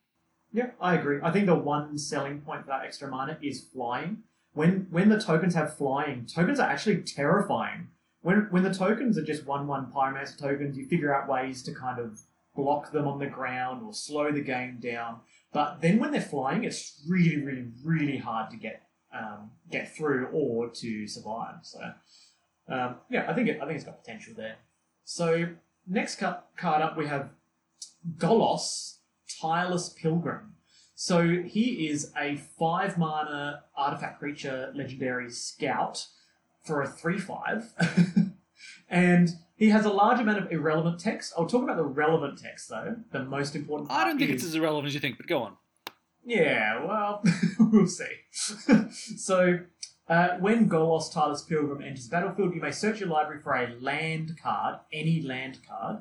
Yeah, I agree. I think the one selling point for that extra mana is flying. When when the tokens have flying, tokens are actually terrifying. When when the tokens are just one one pyromancer tokens, you figure out ways to kind of block them on the ground or slow the game down. But then when they're flying, it's really, really, really hard to get um, get through or to survive. So um, yeah, I think it, I think it's got potential there. So next ca- card up, we have Golos, Tireless Pilgrim. So he is a five mana artifact creature legendary scout for a three five. and he has a large amount of irrelevant text. I'll talk about the relevant text though. The most important part I don't think is, it's as irrelevant as you think, but go on. yeah, well, we'll see. so, uh, when Golos Tireless Pilgrim enters battlefield, you may search your library for a land card, any land card,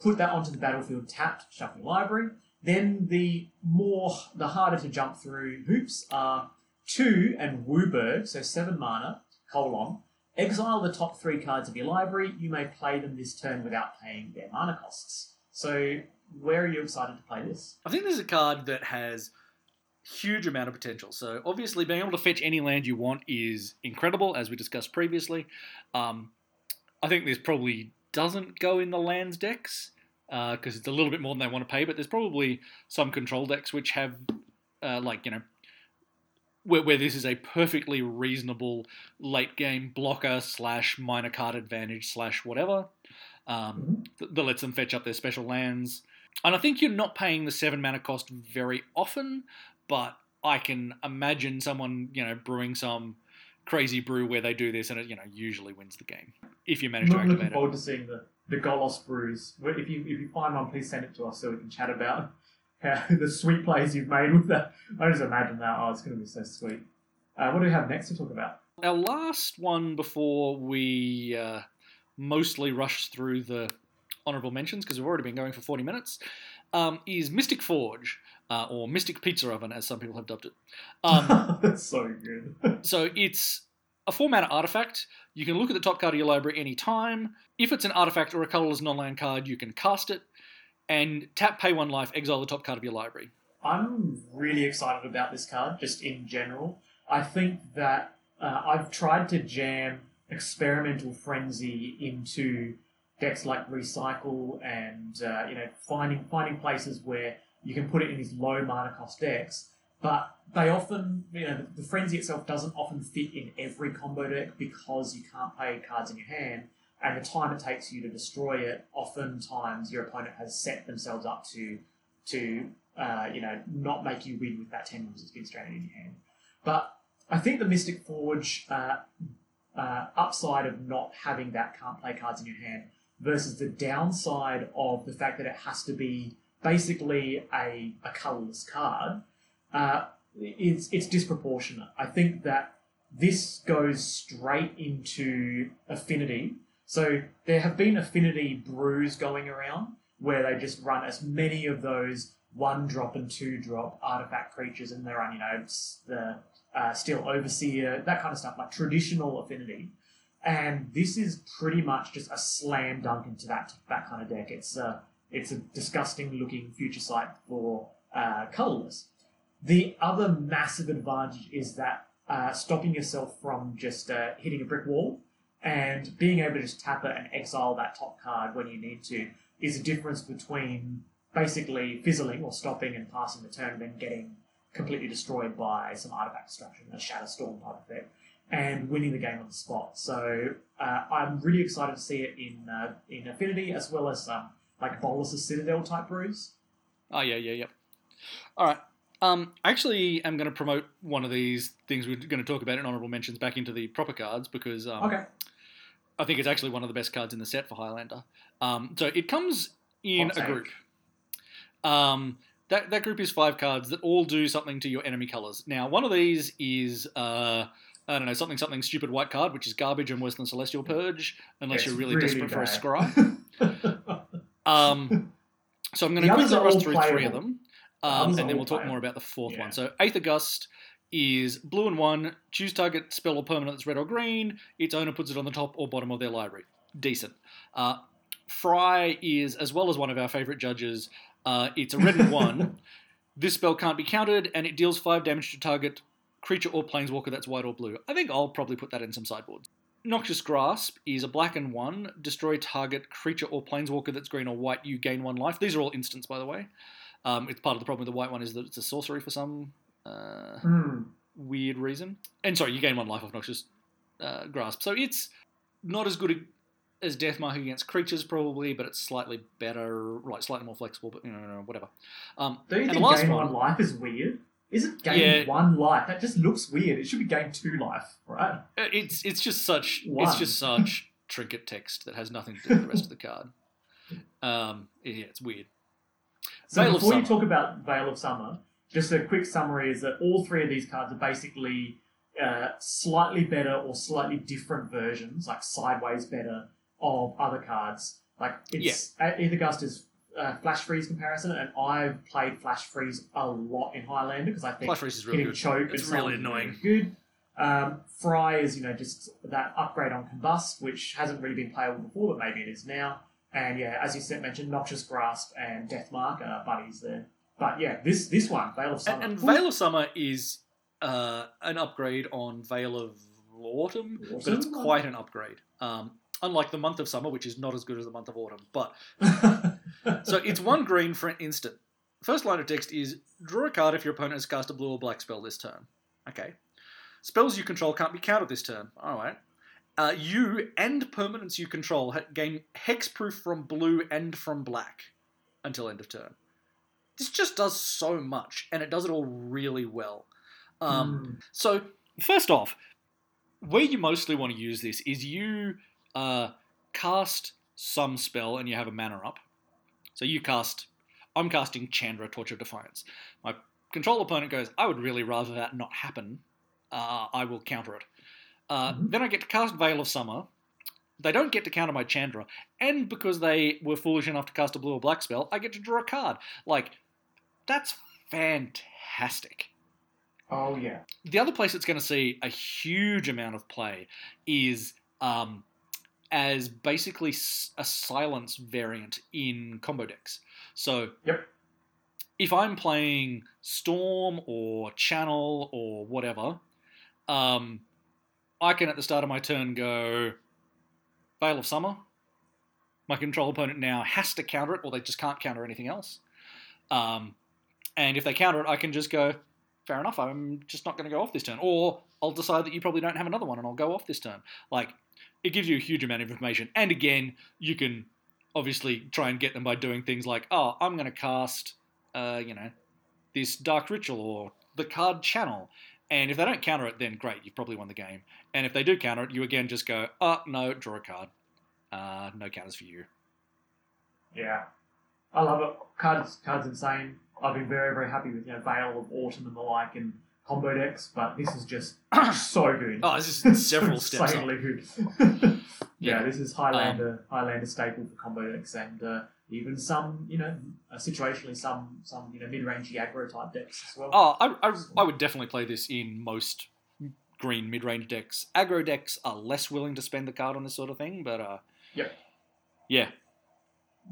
put that onto the battlefield tapped, shuffle your library. Then the more, the harder to jump through hoops are two and WUBRG, so seven mana, colon, exile the top three cards of your library. You may play them this turn without paying their mana costs. So, where are you excited to play this? I think this is a card that has huge amount of potential. So obviously, being able to fetch any land you want is incredible, as we discussed previously. Um, I think this probably doesn't go in the lands decks because uh, it's a little bit more than they want to pay. But there's probably some control decks which have, uh, like you know, where, where this is a perfectly reasonable late game blocker slash minor card advantage slash whatever um, that, that lets them fetch up their special lands. And I think you're not paying the seven mana cost very often, but I can imagine someone, you know, brewing some crazy brew where they do this and it, you know, usually wins the game if you manage I'm to activate looking it. forward to seeing the, the Golos brews. If you if you find one, please send it to us so we can chat about how, the sweet plays you've made with that. I just imagine that. Oh, it's going to be so sweet. Uh, what do we have next to talk about? Our last one before we uh, mostly rush through the honourable mentions because we've already been going for 40 minutes um, is Mystic Forge. Uh, or Mystic Pizza Oven, as some people have dubbed it. Um, That's so good. So it's a four mana artifact. You can look at the top card of your library any time. If it's an artifact or a colorless non land card, you can cast it. And tap, pay one life, exile the top card of your library. I'm really excited about this card, just in general. I think that uh, I've tried to jam experimental frenzy into decks like recycle and uh, you know finding finding places where you can put it in these low mana cost decks, but they often you know the frenzy itself doesn't often fit in every combo deck because you can't play cards in your hand. And the time it takes you to destroy it, oftentimes your opponent has set themselves up to to uh, you know not make you win with that ten moves that's been stranded in your hand. But I think the Mystic Forge uh, uh, upside of not having that can't play cards in your hand versus the downside of the fact that it has to be basically a, a colorless card uh, it's it's disproportionate. I think that this goes straight into affinity. So there have been affinity brews going around where they just run as many of those one drop and two drop artifact creatures, and they run you know the uh, steel overseer that kind of stuff like traditional affinity. And this is pretty much just a slam dunk into that that kind of deck. It's a it's a disgusting looking future sight for uh, colorless. The other massive advantage is that uh, stopping yourself from just uh, hitting a brick wall and being able to just tap it and exile that top card when you need to is a difference between basically fizzling or stopping and passing the turn and then getting completely destroyed by some artifact destruction, a shatter storm type effect, and winning the game on the spot. So uh, I'm really excited to see it in uh, in Affinity as well as um, like Bolas's Citadel type brews. Oh, yeah, yeah, yeah. All right. Um, I actually am going to promote one of these things we're going to talk about in honorable mentions back into the proper cards because um, Okay. I think it's actually one of the best cards in the set for Highlander. Um, so it comes in a group. Um, that, that group is five cards that all do something to your enemy colors. Now, one of these is, uh, I don't know, something something stupid white card, which is garbage and worse than Celestial Purge, unless It's you're really, really desperate for a scry. Um, so I'm going to quickly rush through three of them, um, and then we'll talk playable. more about the fourth Yeah. one. So Aethergust is blue and one. Choose target spell or permanent that's red or green. Its owner puts it on the top or bottom of their library. Decent. Uh, Fry is, as well as one of our favourite judges, uh, it's a red and one. This spell can't be countered, and it deals five damage to target creature or planeswalker that's white or blue. I think I'll probably put that in some sideboards. Noxious Grasp is a black and one. Destroy target creature or planeswalker that's green or white. You gain one life. These are all instants, by the way. Um, it's part of the problem with the white one is that it's a sorcery for some uh, Hmm. weird reason. And sorry, you gain one life off Noxious uh, Grasp. So it's not as good as Deathmark against creatures, probably, but it's slightly better, like slightly more flexible. But you know, whatever. Um, Don't you think the last gain one, one life is weird? Is it game Yeah. one life? That just looks weird. It should be game two life, right? Uh, It's it's just such it's just such trinket text that has nothing to do with the rest of the card. Um, yeah, it's weird. So Veil before you talk about Veil of Summer, just a quick summary is that all three of these cards are basically uh, slightly better or slightly different versions, like sideways better of other cards. Like it's uh, Aethergust is uh, Flash Freeze comparison, and I've played Flash Freeze a lot in Highlander because I think Flash Freeze is really hitting good. choke It's is really annoying. Good. Um, Fry is, you know, just that upgrade on Combust, which hasn't really been playable before, but maybe it is now. And yeah, as you said, mentioned, Noxious Grasp and Deathmark are buddies there. But yeah, this this one, Veil of Summer. And, and Veil of Summer is uh, an upgrade on Veil of Autumn, but it's quite an upgrade. Um, unlike the month of summer, which is not as good as the month of autumn. But so it's one green for an instant. First line of text is draw a card if your opponent has cast a blue or black spell this turn. Okay. Spells you control can't be countered this turn. All right. Uh, you and permanents you control gain hexproof from blue and from black until end of turn. This just does so much, and it does it all really well. Um, so, first off, where you mostly want to use this is you uh, cast some spell and you have a mana up. So you cast, I'm casting Chandra, Torch of Defiance. My control opponent goes, I would really rather that not happen. Uh, I will counter it. Uh, Mhm. Then I get to cast Veil of Summer. They don't get to counter my Chandra, and because they were foolish enough to cast a blue or black spell, I get to draw a card. Like, that's fantastic. oh yeah. The other place it's going to see a huge amount of play is um, as basically a silence variant in combo decks. So, Yep. if I'm playing Storm or Channel or whatever, um, I can at the start of my turn go Veil of Summer. My control opponent now has to counter it, or they just can't counter anything else. Um, and if they counter it, I can just go, fair enough, I'm just not going to go off this turn. Or I'll decide that you probably don't have another one and I'll go off this turn. Like, it gives you a huge amount of information. And again, you can obviously try and get them by doing things like, oh, I'm going to cast, uh, you know, this Dark Ritual or the card Channel. And if they don't counter it, then great, you've probably won the game. And if they do counter it, you again just go, oh, no, draw a card. Uh, no counters for you. Yeah, I love it. Cards, cards insane. I've been very, very happy with you know Veil of Autumn and the like and combo decks, but this is just so good. Oh, this is several steps up. good. yeah, Yeah. this is Highlander, Highlander staple for combo decks, and uh, even some, you know, uh, situationally some, some you know mid-range aggro type decks as well. Oh, I, I, I would definitely play this in most green mid-range decks. Aggro decks are less willing to spend the card on this sort of thing, but uh, Yep. yeah.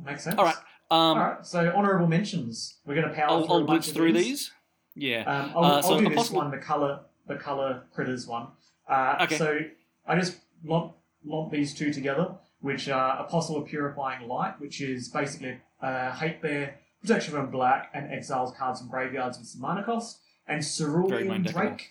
Makes sense. All right. Um, All right. So honourable mentions. We're going to power I'll, I'll bunch blitz through these. these. Yeah. Um, I'll, Uh, I'll do this possible- one, the color, the color critters one. Uh, Okay. So I just lump, lump these two together, which are Apostle of Purifying Light, which is basically uh, hate bear, protection from black, and exiles cards from graveyards with some mana cost, and Cerulean. Drake.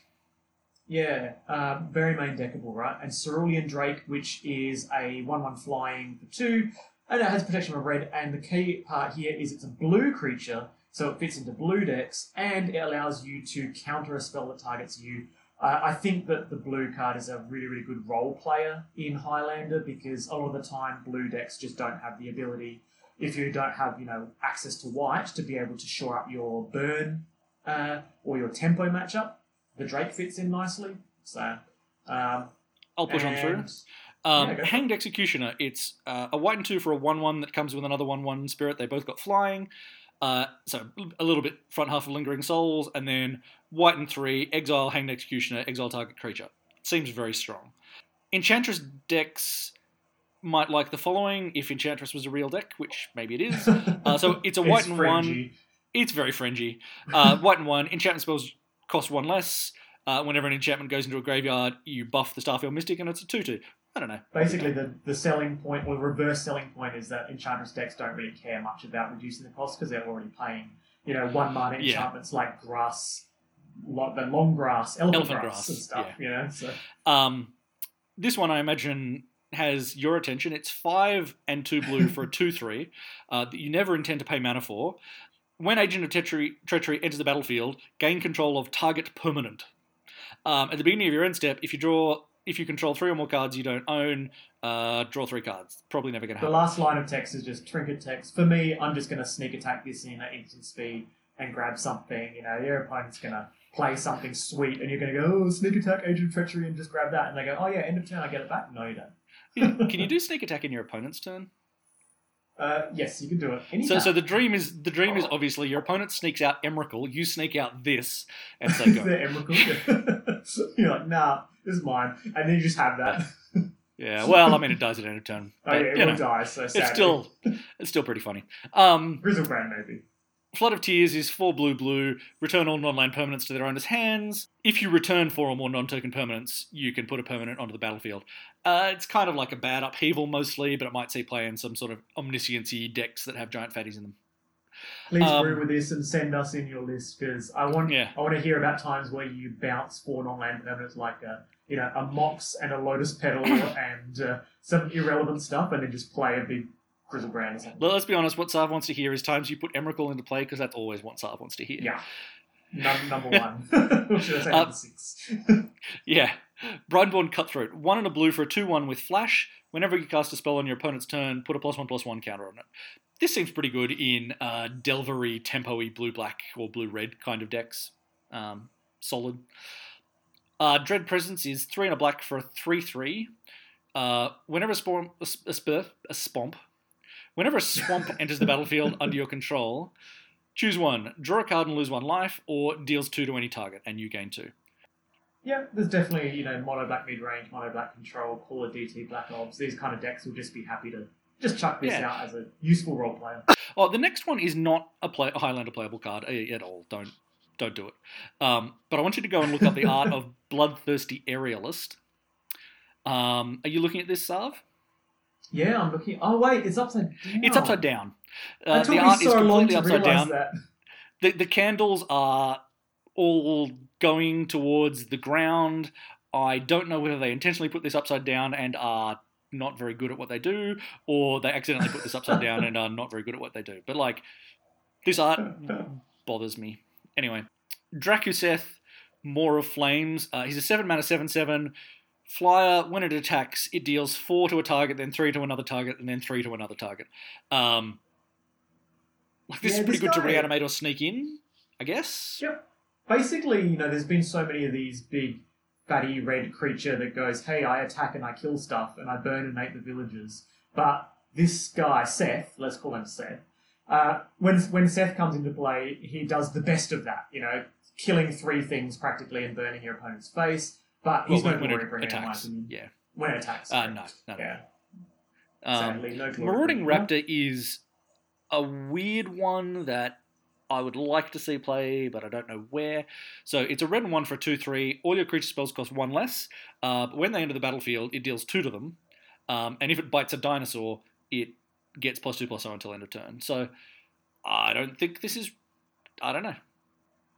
Yeah, um, very main deckable, right? And Cerulean Drake, which is a one-one flying for two, and it has protection from red. And the key part here is it's a blue creature, so it fits into blue decks, and it allows you to counter a spell that targets you. Uh, I think that the blue card is a really, really good role player in Highlander because a lot of the time blue decks just don't have the ability, if you don't have you know access to white, to be able to shore up your burn uh, or your tempo matchup. The Drake fits in nicely, so um, I'll push on through. and- Um, Yeah, go for it. Hanged Executioner. It's uh, a white and two for a one-one that comes with another one-one spirit. They both got flying. Uh, so a little bit front half of Lingering Souls, and then white and three, exile Hanged Executioner, exile target creature. Seems very strong. Enchantress decks might like the following if Enchantress was a real deck, which maybe it is. Uh, so it's a white and one. It's very fringy. Uh, white and one. Enchantment spells cost one less. Uh, whenever an enchantment goes into a graveyard, you buff the Starfield Mystic, and it's a two-two. I don't know. Basically, the, the selling point or the reverse selling point is that Enchantress decks don't really care much about reducing the cost because they're already paying, you know, one mana Yeah. enchantments like grass, like the long grass, elephant, Elephant grass, grass, and stuff. You know, so Um, this one, I imagine, has your attention. It's five and two blue for a two-three uh, that you never intend to pay mana for. When Agent of Treachery, Treachery enters the battlefield, gain control of target permanent. Um, at the beginning of your end step, if you draw, if you control three or more cards you don't own, uh, draw three cards. Probably never going to happen. the last line of text is just trinket text. For me, I'm just going to sneak attack this in at instant speed and grab something. You know, your opponent's going to play something sweet, and you're going to go, oh, sneak attack, Agent of Treachery, and just grab that. And they go, oh yeah, end of turn, I get it back. No, you don't. Can you do sneak attack in your opponent's turn? Uh, yes, you can do it. So, Anytime. so the dream is the dream is Oh. obviously your opponent sneaks out Emrakul, you sneak out this, and say the go. Emrakul. You're like, nah, this is mine, and then you just have that. yeah, well, I mean it dies at end of turn, Oh yeah, it will know, die. So it's still it's still pretty funny. Um, Griselbrand maybe. Flood of Tears is four blue blue. Return all non-land permanents to their owner's hands. If you return four or more non-token permanents, you can put a permanent onto the battlefield. Uh, it's kind of like a bad upheaval mostly, but it might see play in some sort of omnisciency decks that have giant fatties in them. Please Um, brew with this and send us in your list because I want Yeah. I want to hear about times where you bounce four non-land permanents like a you know a mox and a lotus petal and uh, some irrelevant stuff, and then just play a big Or something. Well, let's be honest. What Sav wants to hear is times you put Emrakul into play because that's always what Sav wants to hear. Yeah. Num- number one. should I say Uh, six? Yeah. Brineborn Cutthroat. One and a blue for a 2 1 with flash. Whenever you cast a spell on your opponent's turn, put a plus 1 plus 1 counter on it. This seems pretty good in uh, Delvery, Tempo y, blue black, or blue red kind of decks. Um, solid. Uh, Dread Presence is 3 and a black for a 3 3. Uh, whenever a, spom- a, sp- a, spur, a spomp. Whenever a swamp enters the battlefield under your control, choose one. Draw a card and lose one life, or deals 2 to any target, and you gain 2. Yeah, there's definitely, you know, mono black mid range, mono black control, call of DT black ops. These kind of decks will just be happy to just chuck this Yeah. out as a useful role player. Oh, the next one is not a, play, a Highlander playable card eh, at all. Don't don't do it. Um, but I want you to go and look up the art of Bloodthirsty Aerialist. Um, are you looking at this, Sav? Yeah, I'm looking. Oh wait, it's upside down. It's upside down. It Uh, took the me art is so long completely to upside down. that. The, the candles are all going towards the ground. I don't know whether they intentionally put this upside down and are not very good at what they do, or they accidentally put this upside down and are not very good at what they do. But like, this art bothers me. Anyway, Drakuseth, Maw of Flames. Uh, he's a 7 mana 7 7 flyer. When it attacks, it deals 4 to a target, then 3 to another target, and then 3 to another target. Um, like, this Yeah, is pretty good to reanimate or sneak in, I guess. Yep. Basically, you know, there's been so many of these big fatty red creature that goes, "Hey, I attack and I kill stuff and I burn and make the villagers." But this guy, Seth, let's call him Seth. Uh, when when Seth comes into play, he does the best of that. You know, killing three things practically and burning your opponent's face. But he's Well, no when glory it bringer, in my attacks. Yeah. When it attacks. Uh, no, no, no. Yeah. Um, Sadly, no Marauding. Raptor is a weird one that I would like to see play, but I don't know where. So it's a red and one for a 2 3. All your creature spells cost one less. Uh, but when they enter the battlefield, it deals two to them. Um, and if it bites a dinosaur, it gets plus two plus zero until end of turn. So I don't think this is. I don't know.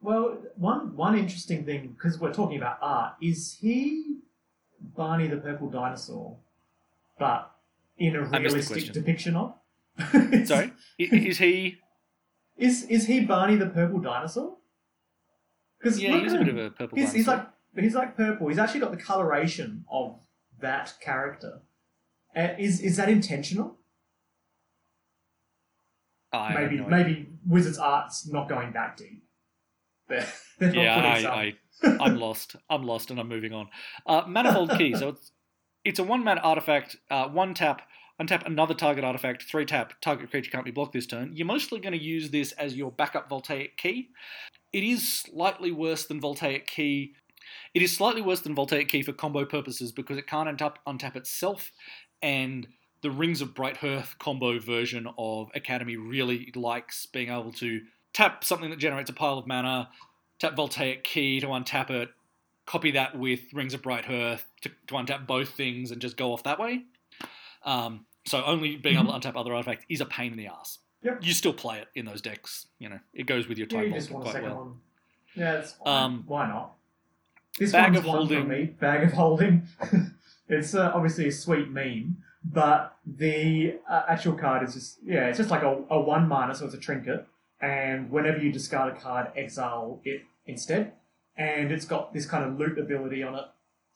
Well, one one interesting thing because we're talking about art is he Barney the purple dinosaur, but in a realistic depiction of. Sorry, is he? Is is he Barney the purple dinosaur? Because Yeah, he's a bit of a purple. he's, he's like he's like purple. He's actually got the coloration of that character. Uh, is is that intentional? I maybe no maybe Wizards Art's not going that deep. They're, they're Yeah, I, I, I'm lost. I'm lost, and I'm moving on. Uh, Manifold Key. So it's it's a one mana artifact. Uh, one tap, untap another target artifact. Three tap. Target creature can't be blocked this turn. You're mostly going to use this as your backup Voltaic Key. It is slightly worse than Voltaic Key. It is slightly worse than Voltaic Key for combo purposes because it can't untap, untap itself, and the Rings of Bright Hearth combo version of Academy really likes being able to tap something that generates a pile of mana, tap Voltaic Key to untap it, copy that with Rings of Bright Hearth to, to untap both things and just go off that way. Um, so only being able to untap other artifacts is a pain in the ass. Yep. You still play it in those decks. You know, it goes with your Yeah, time you quite second well. one. Yeah. Um, Why not? This Bag one's of Holding. me. Bag of holding. it's uh, obviously a sweet meme, but the uh, actual card is just yeah, it's just like a, a one mana, so it's a trinket. And whenever you discard a card, exile it instead. And it's got this kind of loot ability on it.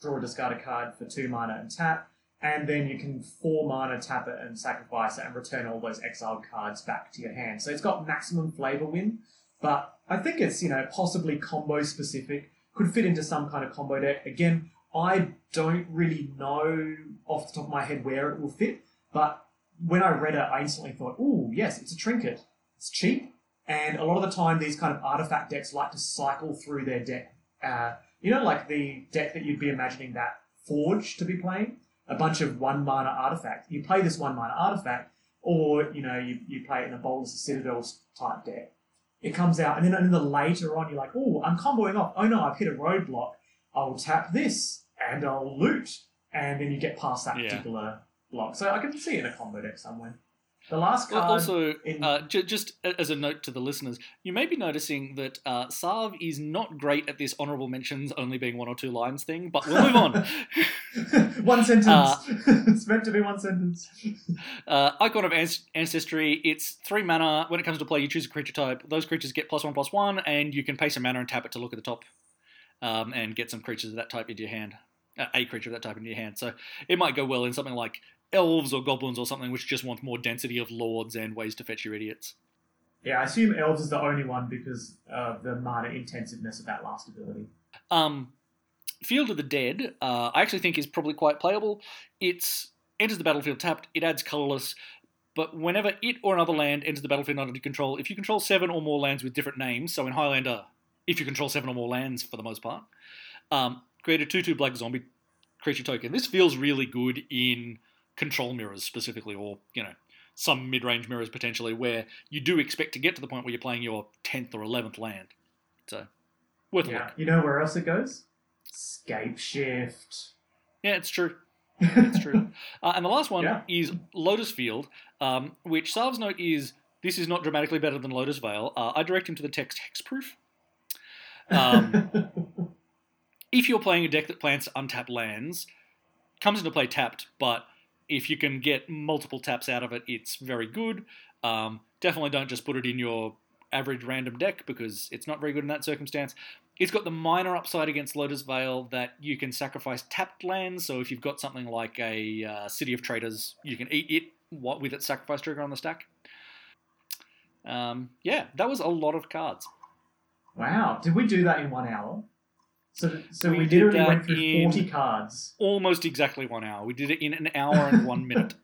Draw a discard a card for two mana and tap. And then you can four mana tap it and sacrifice it and return all those exiled cards back to your hand. So it's got maximum flavor win, but I think it's, you know, possibly combo specific. Could fit into some kind of combo deck. Again, I don't really know off the top of my head where it will fit, but when I read it, I instantly thought, "Ooh, yes, it's a trinket. It's cheap." And a lot of the time, these kind of artifact decks like to cycle through their deck. Uh, you know, like the deck that you'd be imagining that Forge to be playing, a bunch of one mana artifact. You play this one mana artifact, or you know, you, you play it in a Boldness of Citadels type deck. It comes out, and then in the later on, you're like, "Oh, I'm comboing off. Oh no, I've hit a roadblock. I'll tap this and I'll loot." And then you get past that Yeah. particular block. So I can see it in a combo deck somewhere. The last card. also, in- uh, j- just as a note to the listeners, you may be noticing that uh, Sarv is not great at this honourable mentions only being one or two lines thing, but we'll move on. one sentence. Uh, it's meant to be one sentence. Uh, Icon of Anc- Ancestry, it's three mana. When it comes to play, you choose a creature type. Those creatures get plus one, plus one, and you can pay some mana and tap it to look at the top um, and get some creatures of that type into your hand. Uh, a creature of that type into your hand. So it might go well in something like elves or goblins or something, which just wants more density of lords and ways to fetch your idiots. Yeah, I assume elves is the only one because of the mana intensiveness of that last ability. Um, Field of the Dead, uh, I actually think is probably quite playable. It's enters the battlefield tapped. It adds colorless, but whenever it or another land enters the battlefield under your control, if you control seven or more lands with different names, so in Highlander, if you control seven or more lands for the most part, um, create a two-two black zombie creature token. This feels really good in control mirrors specifically, or you know some mid-range mirrors potentially, where you do expect to get to the point where you're playing your tenth or eleventh land. So worth a look. You know where else it goes? Scape Shift. Yeah, it's true. It's true. Uh, and the last one Yeah. is Lotus Field, um, which Sarv's note is this is not dramatically better than Lotus Vale. Uh, I direct him to the text hexproof. Um, if you're playing a deck that plants untapped lands, comes into play tapped, but if you can get multiple taps out of it, it's very good. Um, definitely don't just put it in your average random deck because it's not very good in that circumstance. It's got the minor upside against Lotus Vale that you can sacrifice tapped lands. So if you've got something like a uh, City of Traitors, you can eat it what with its sacrifice trigger on the stack. Um, yeah, that was a lot of cards. wow. Did we do that in one hour? So, so We we, did literally went through in- 40 cards. Almost exactly one hour. We did it in an hour and one minute.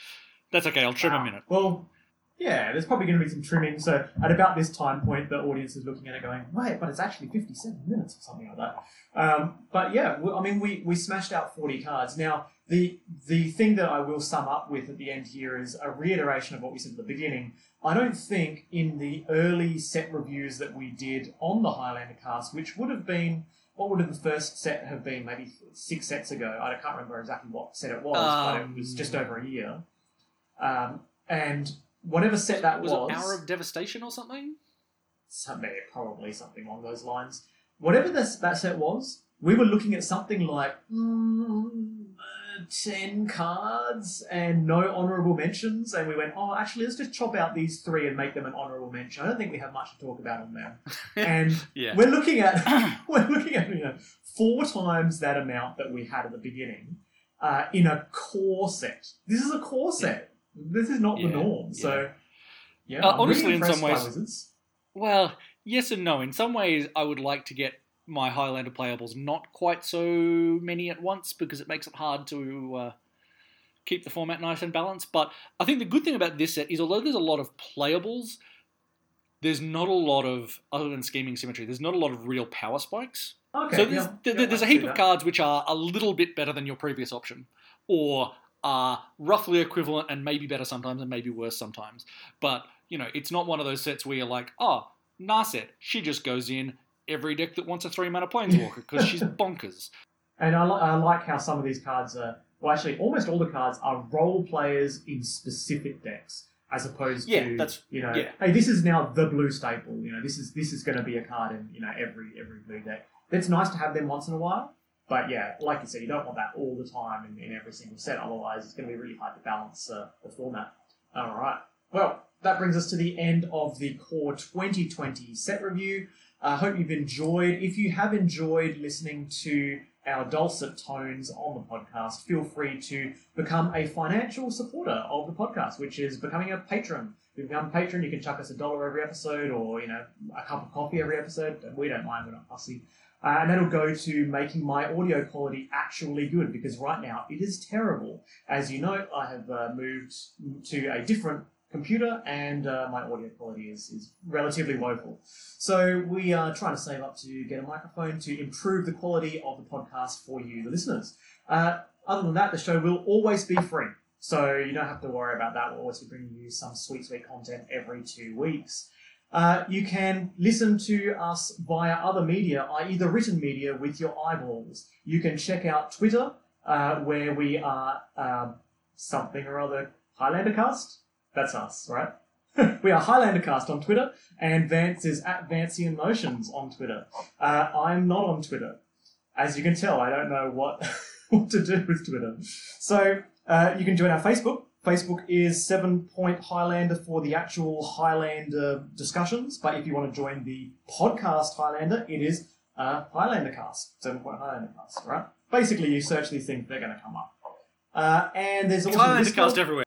That's okay. I'll trim Wow. a minute. Well, yeah, there's probably going to be some trimming. So at about this time point, the audience is looking at it going, wait, but it's actually 57 minutes or something like that. Um, but yeah, I mean, we, we smashed out 40 cards. Now, the the thing that I will sum up with at the end here is a reiteration of what we said at the beginning. I don't think in the early set reviews that we did on the Highlander cast, which would have been what would have the first set have been? Maybe six sets ago. I can't remember exactly what set it was, but it was Um, just over a year. Um, and whatever set that Was was, it Hour of Devastation or something? something, probably something along those lines. Whatever this, that set was, we were looking at something like mm, 10 cards and no honourable mentions. And we went, oh, actually, let's just chop out these three and make them an honourable mention. I don't think we have much to talk about on them. And Yeah. we're looking at we're looking at you know four times that amount that we had at the beginning uh, in a core set. This is a core set. This is not Yeah, the norm. So yeah, Uh, honestly, really in some ways- Well, yes and no. In some ways, I would like to get my Highlander playables not quite so many at once because it makes it hard to uh, keep the format nice and balanced. But I think the good thing about this set is although there's a lot of playables, there's not a lot of, other than scheming symmetry, there's not a lot of real power spikes. Okay, so there's, yeah, there- yeah, there's a heap of cards which are a little bit better than your previous option, or are roughly equivalent and maybe better sometimes and maybe worse sometimes. But you know, it's not one of those sets where you're like, oh, Narset, she just goes in every deck that wants a three mana planeswalker because she's bonkers. And I, li- I like how some of these cards are. Well, actually, almost all the cards are role players in specific decks, as opposed Yeah, to that's- you know, yeah. hey, this is now the blue staple. You know, this is this is going to be a card in you know every every blue deck. It's nice to have them once in a while, but yeah, like you said, you don't want that all the time in, in every single set. Otherwise, it's going to be really hard to balance uh, the format. All right. Well, that brings us to the end of the Core 2020 set review. I hope you've enjoyed. If you have enjoyed listening to our dulcet tones on the podcast, feel free to become a financial supporter of the podcast, which is becoming a patron. If you become a patron, you can chuck us a dollar every episode or, you know, a cup of coffee every episode. We don't mind, we're not fussy. Uh, and that'll go to making my audio quality actually good because right now it is terrible. As you know, I have uh, moved to a different computer and uh, my audio quality is, is relatively woeful. So we are trying to save up to get a microphone to improve the quality of the podcast for you, the listeners. Uh, other than that, the show will always be free. So you don't have to worry about that. We'll always be bringing you some sweet, sweet content every two weeks. Uh, you can listen to us via other media, i.e., the written media, with your eyeballs. You can check out Twitter, uh, where we are uh, something or other Highlandercast. That's us, right? we are Highlandercast on Twitter, and Vance is at Vancian Motions on Twitter. Uh, I'm not on Twitter. As you can tell, I don't know what, what to do with Twitter. So uh, you can join our Facebook, Facebook is Seven Point Highlander for the actual Highlander discussions, but if you want to join the podcast Highlander, it is uh, Highlander Cast, Seven Point Highlander Cast, right? Basically, you search these things, they're going to come up. Uh, and there's also Highlander Discord. cast everywhere.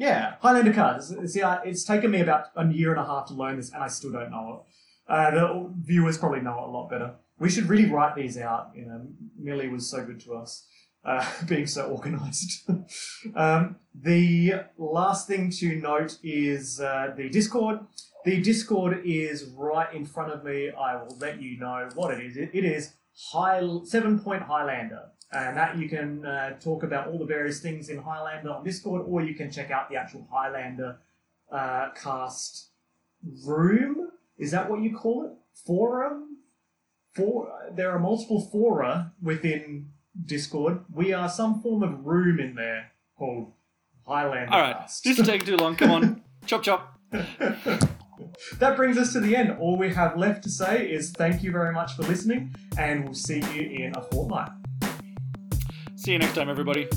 Yeah, Highlander cards. See, uh, it's taken me about a year and a half to learn this, and I still don't know it. Uh, the viewers probably know it a lot better. We should really write these out. You know, Millie was so good to us uh, being so organized. um, the last thing to note is uh, the Discord. The Discord is right in front of me. I will let you know what it is. It, it is High Seven Point Highlander, and that you can uh, talk about all the various things in Highlander on Discord, or you can check out the actual Highlander uh, cast room. Is that what you call it? Forum. For there are multiple fora within Discord. We are some form of room in there called Highlander. All right, Cast. this is taking too long. Come on, chop chop. that brings us to the end. All we have left to say is thank you very much for listening, and we'll see you in a fortnight. See you next time, everybody.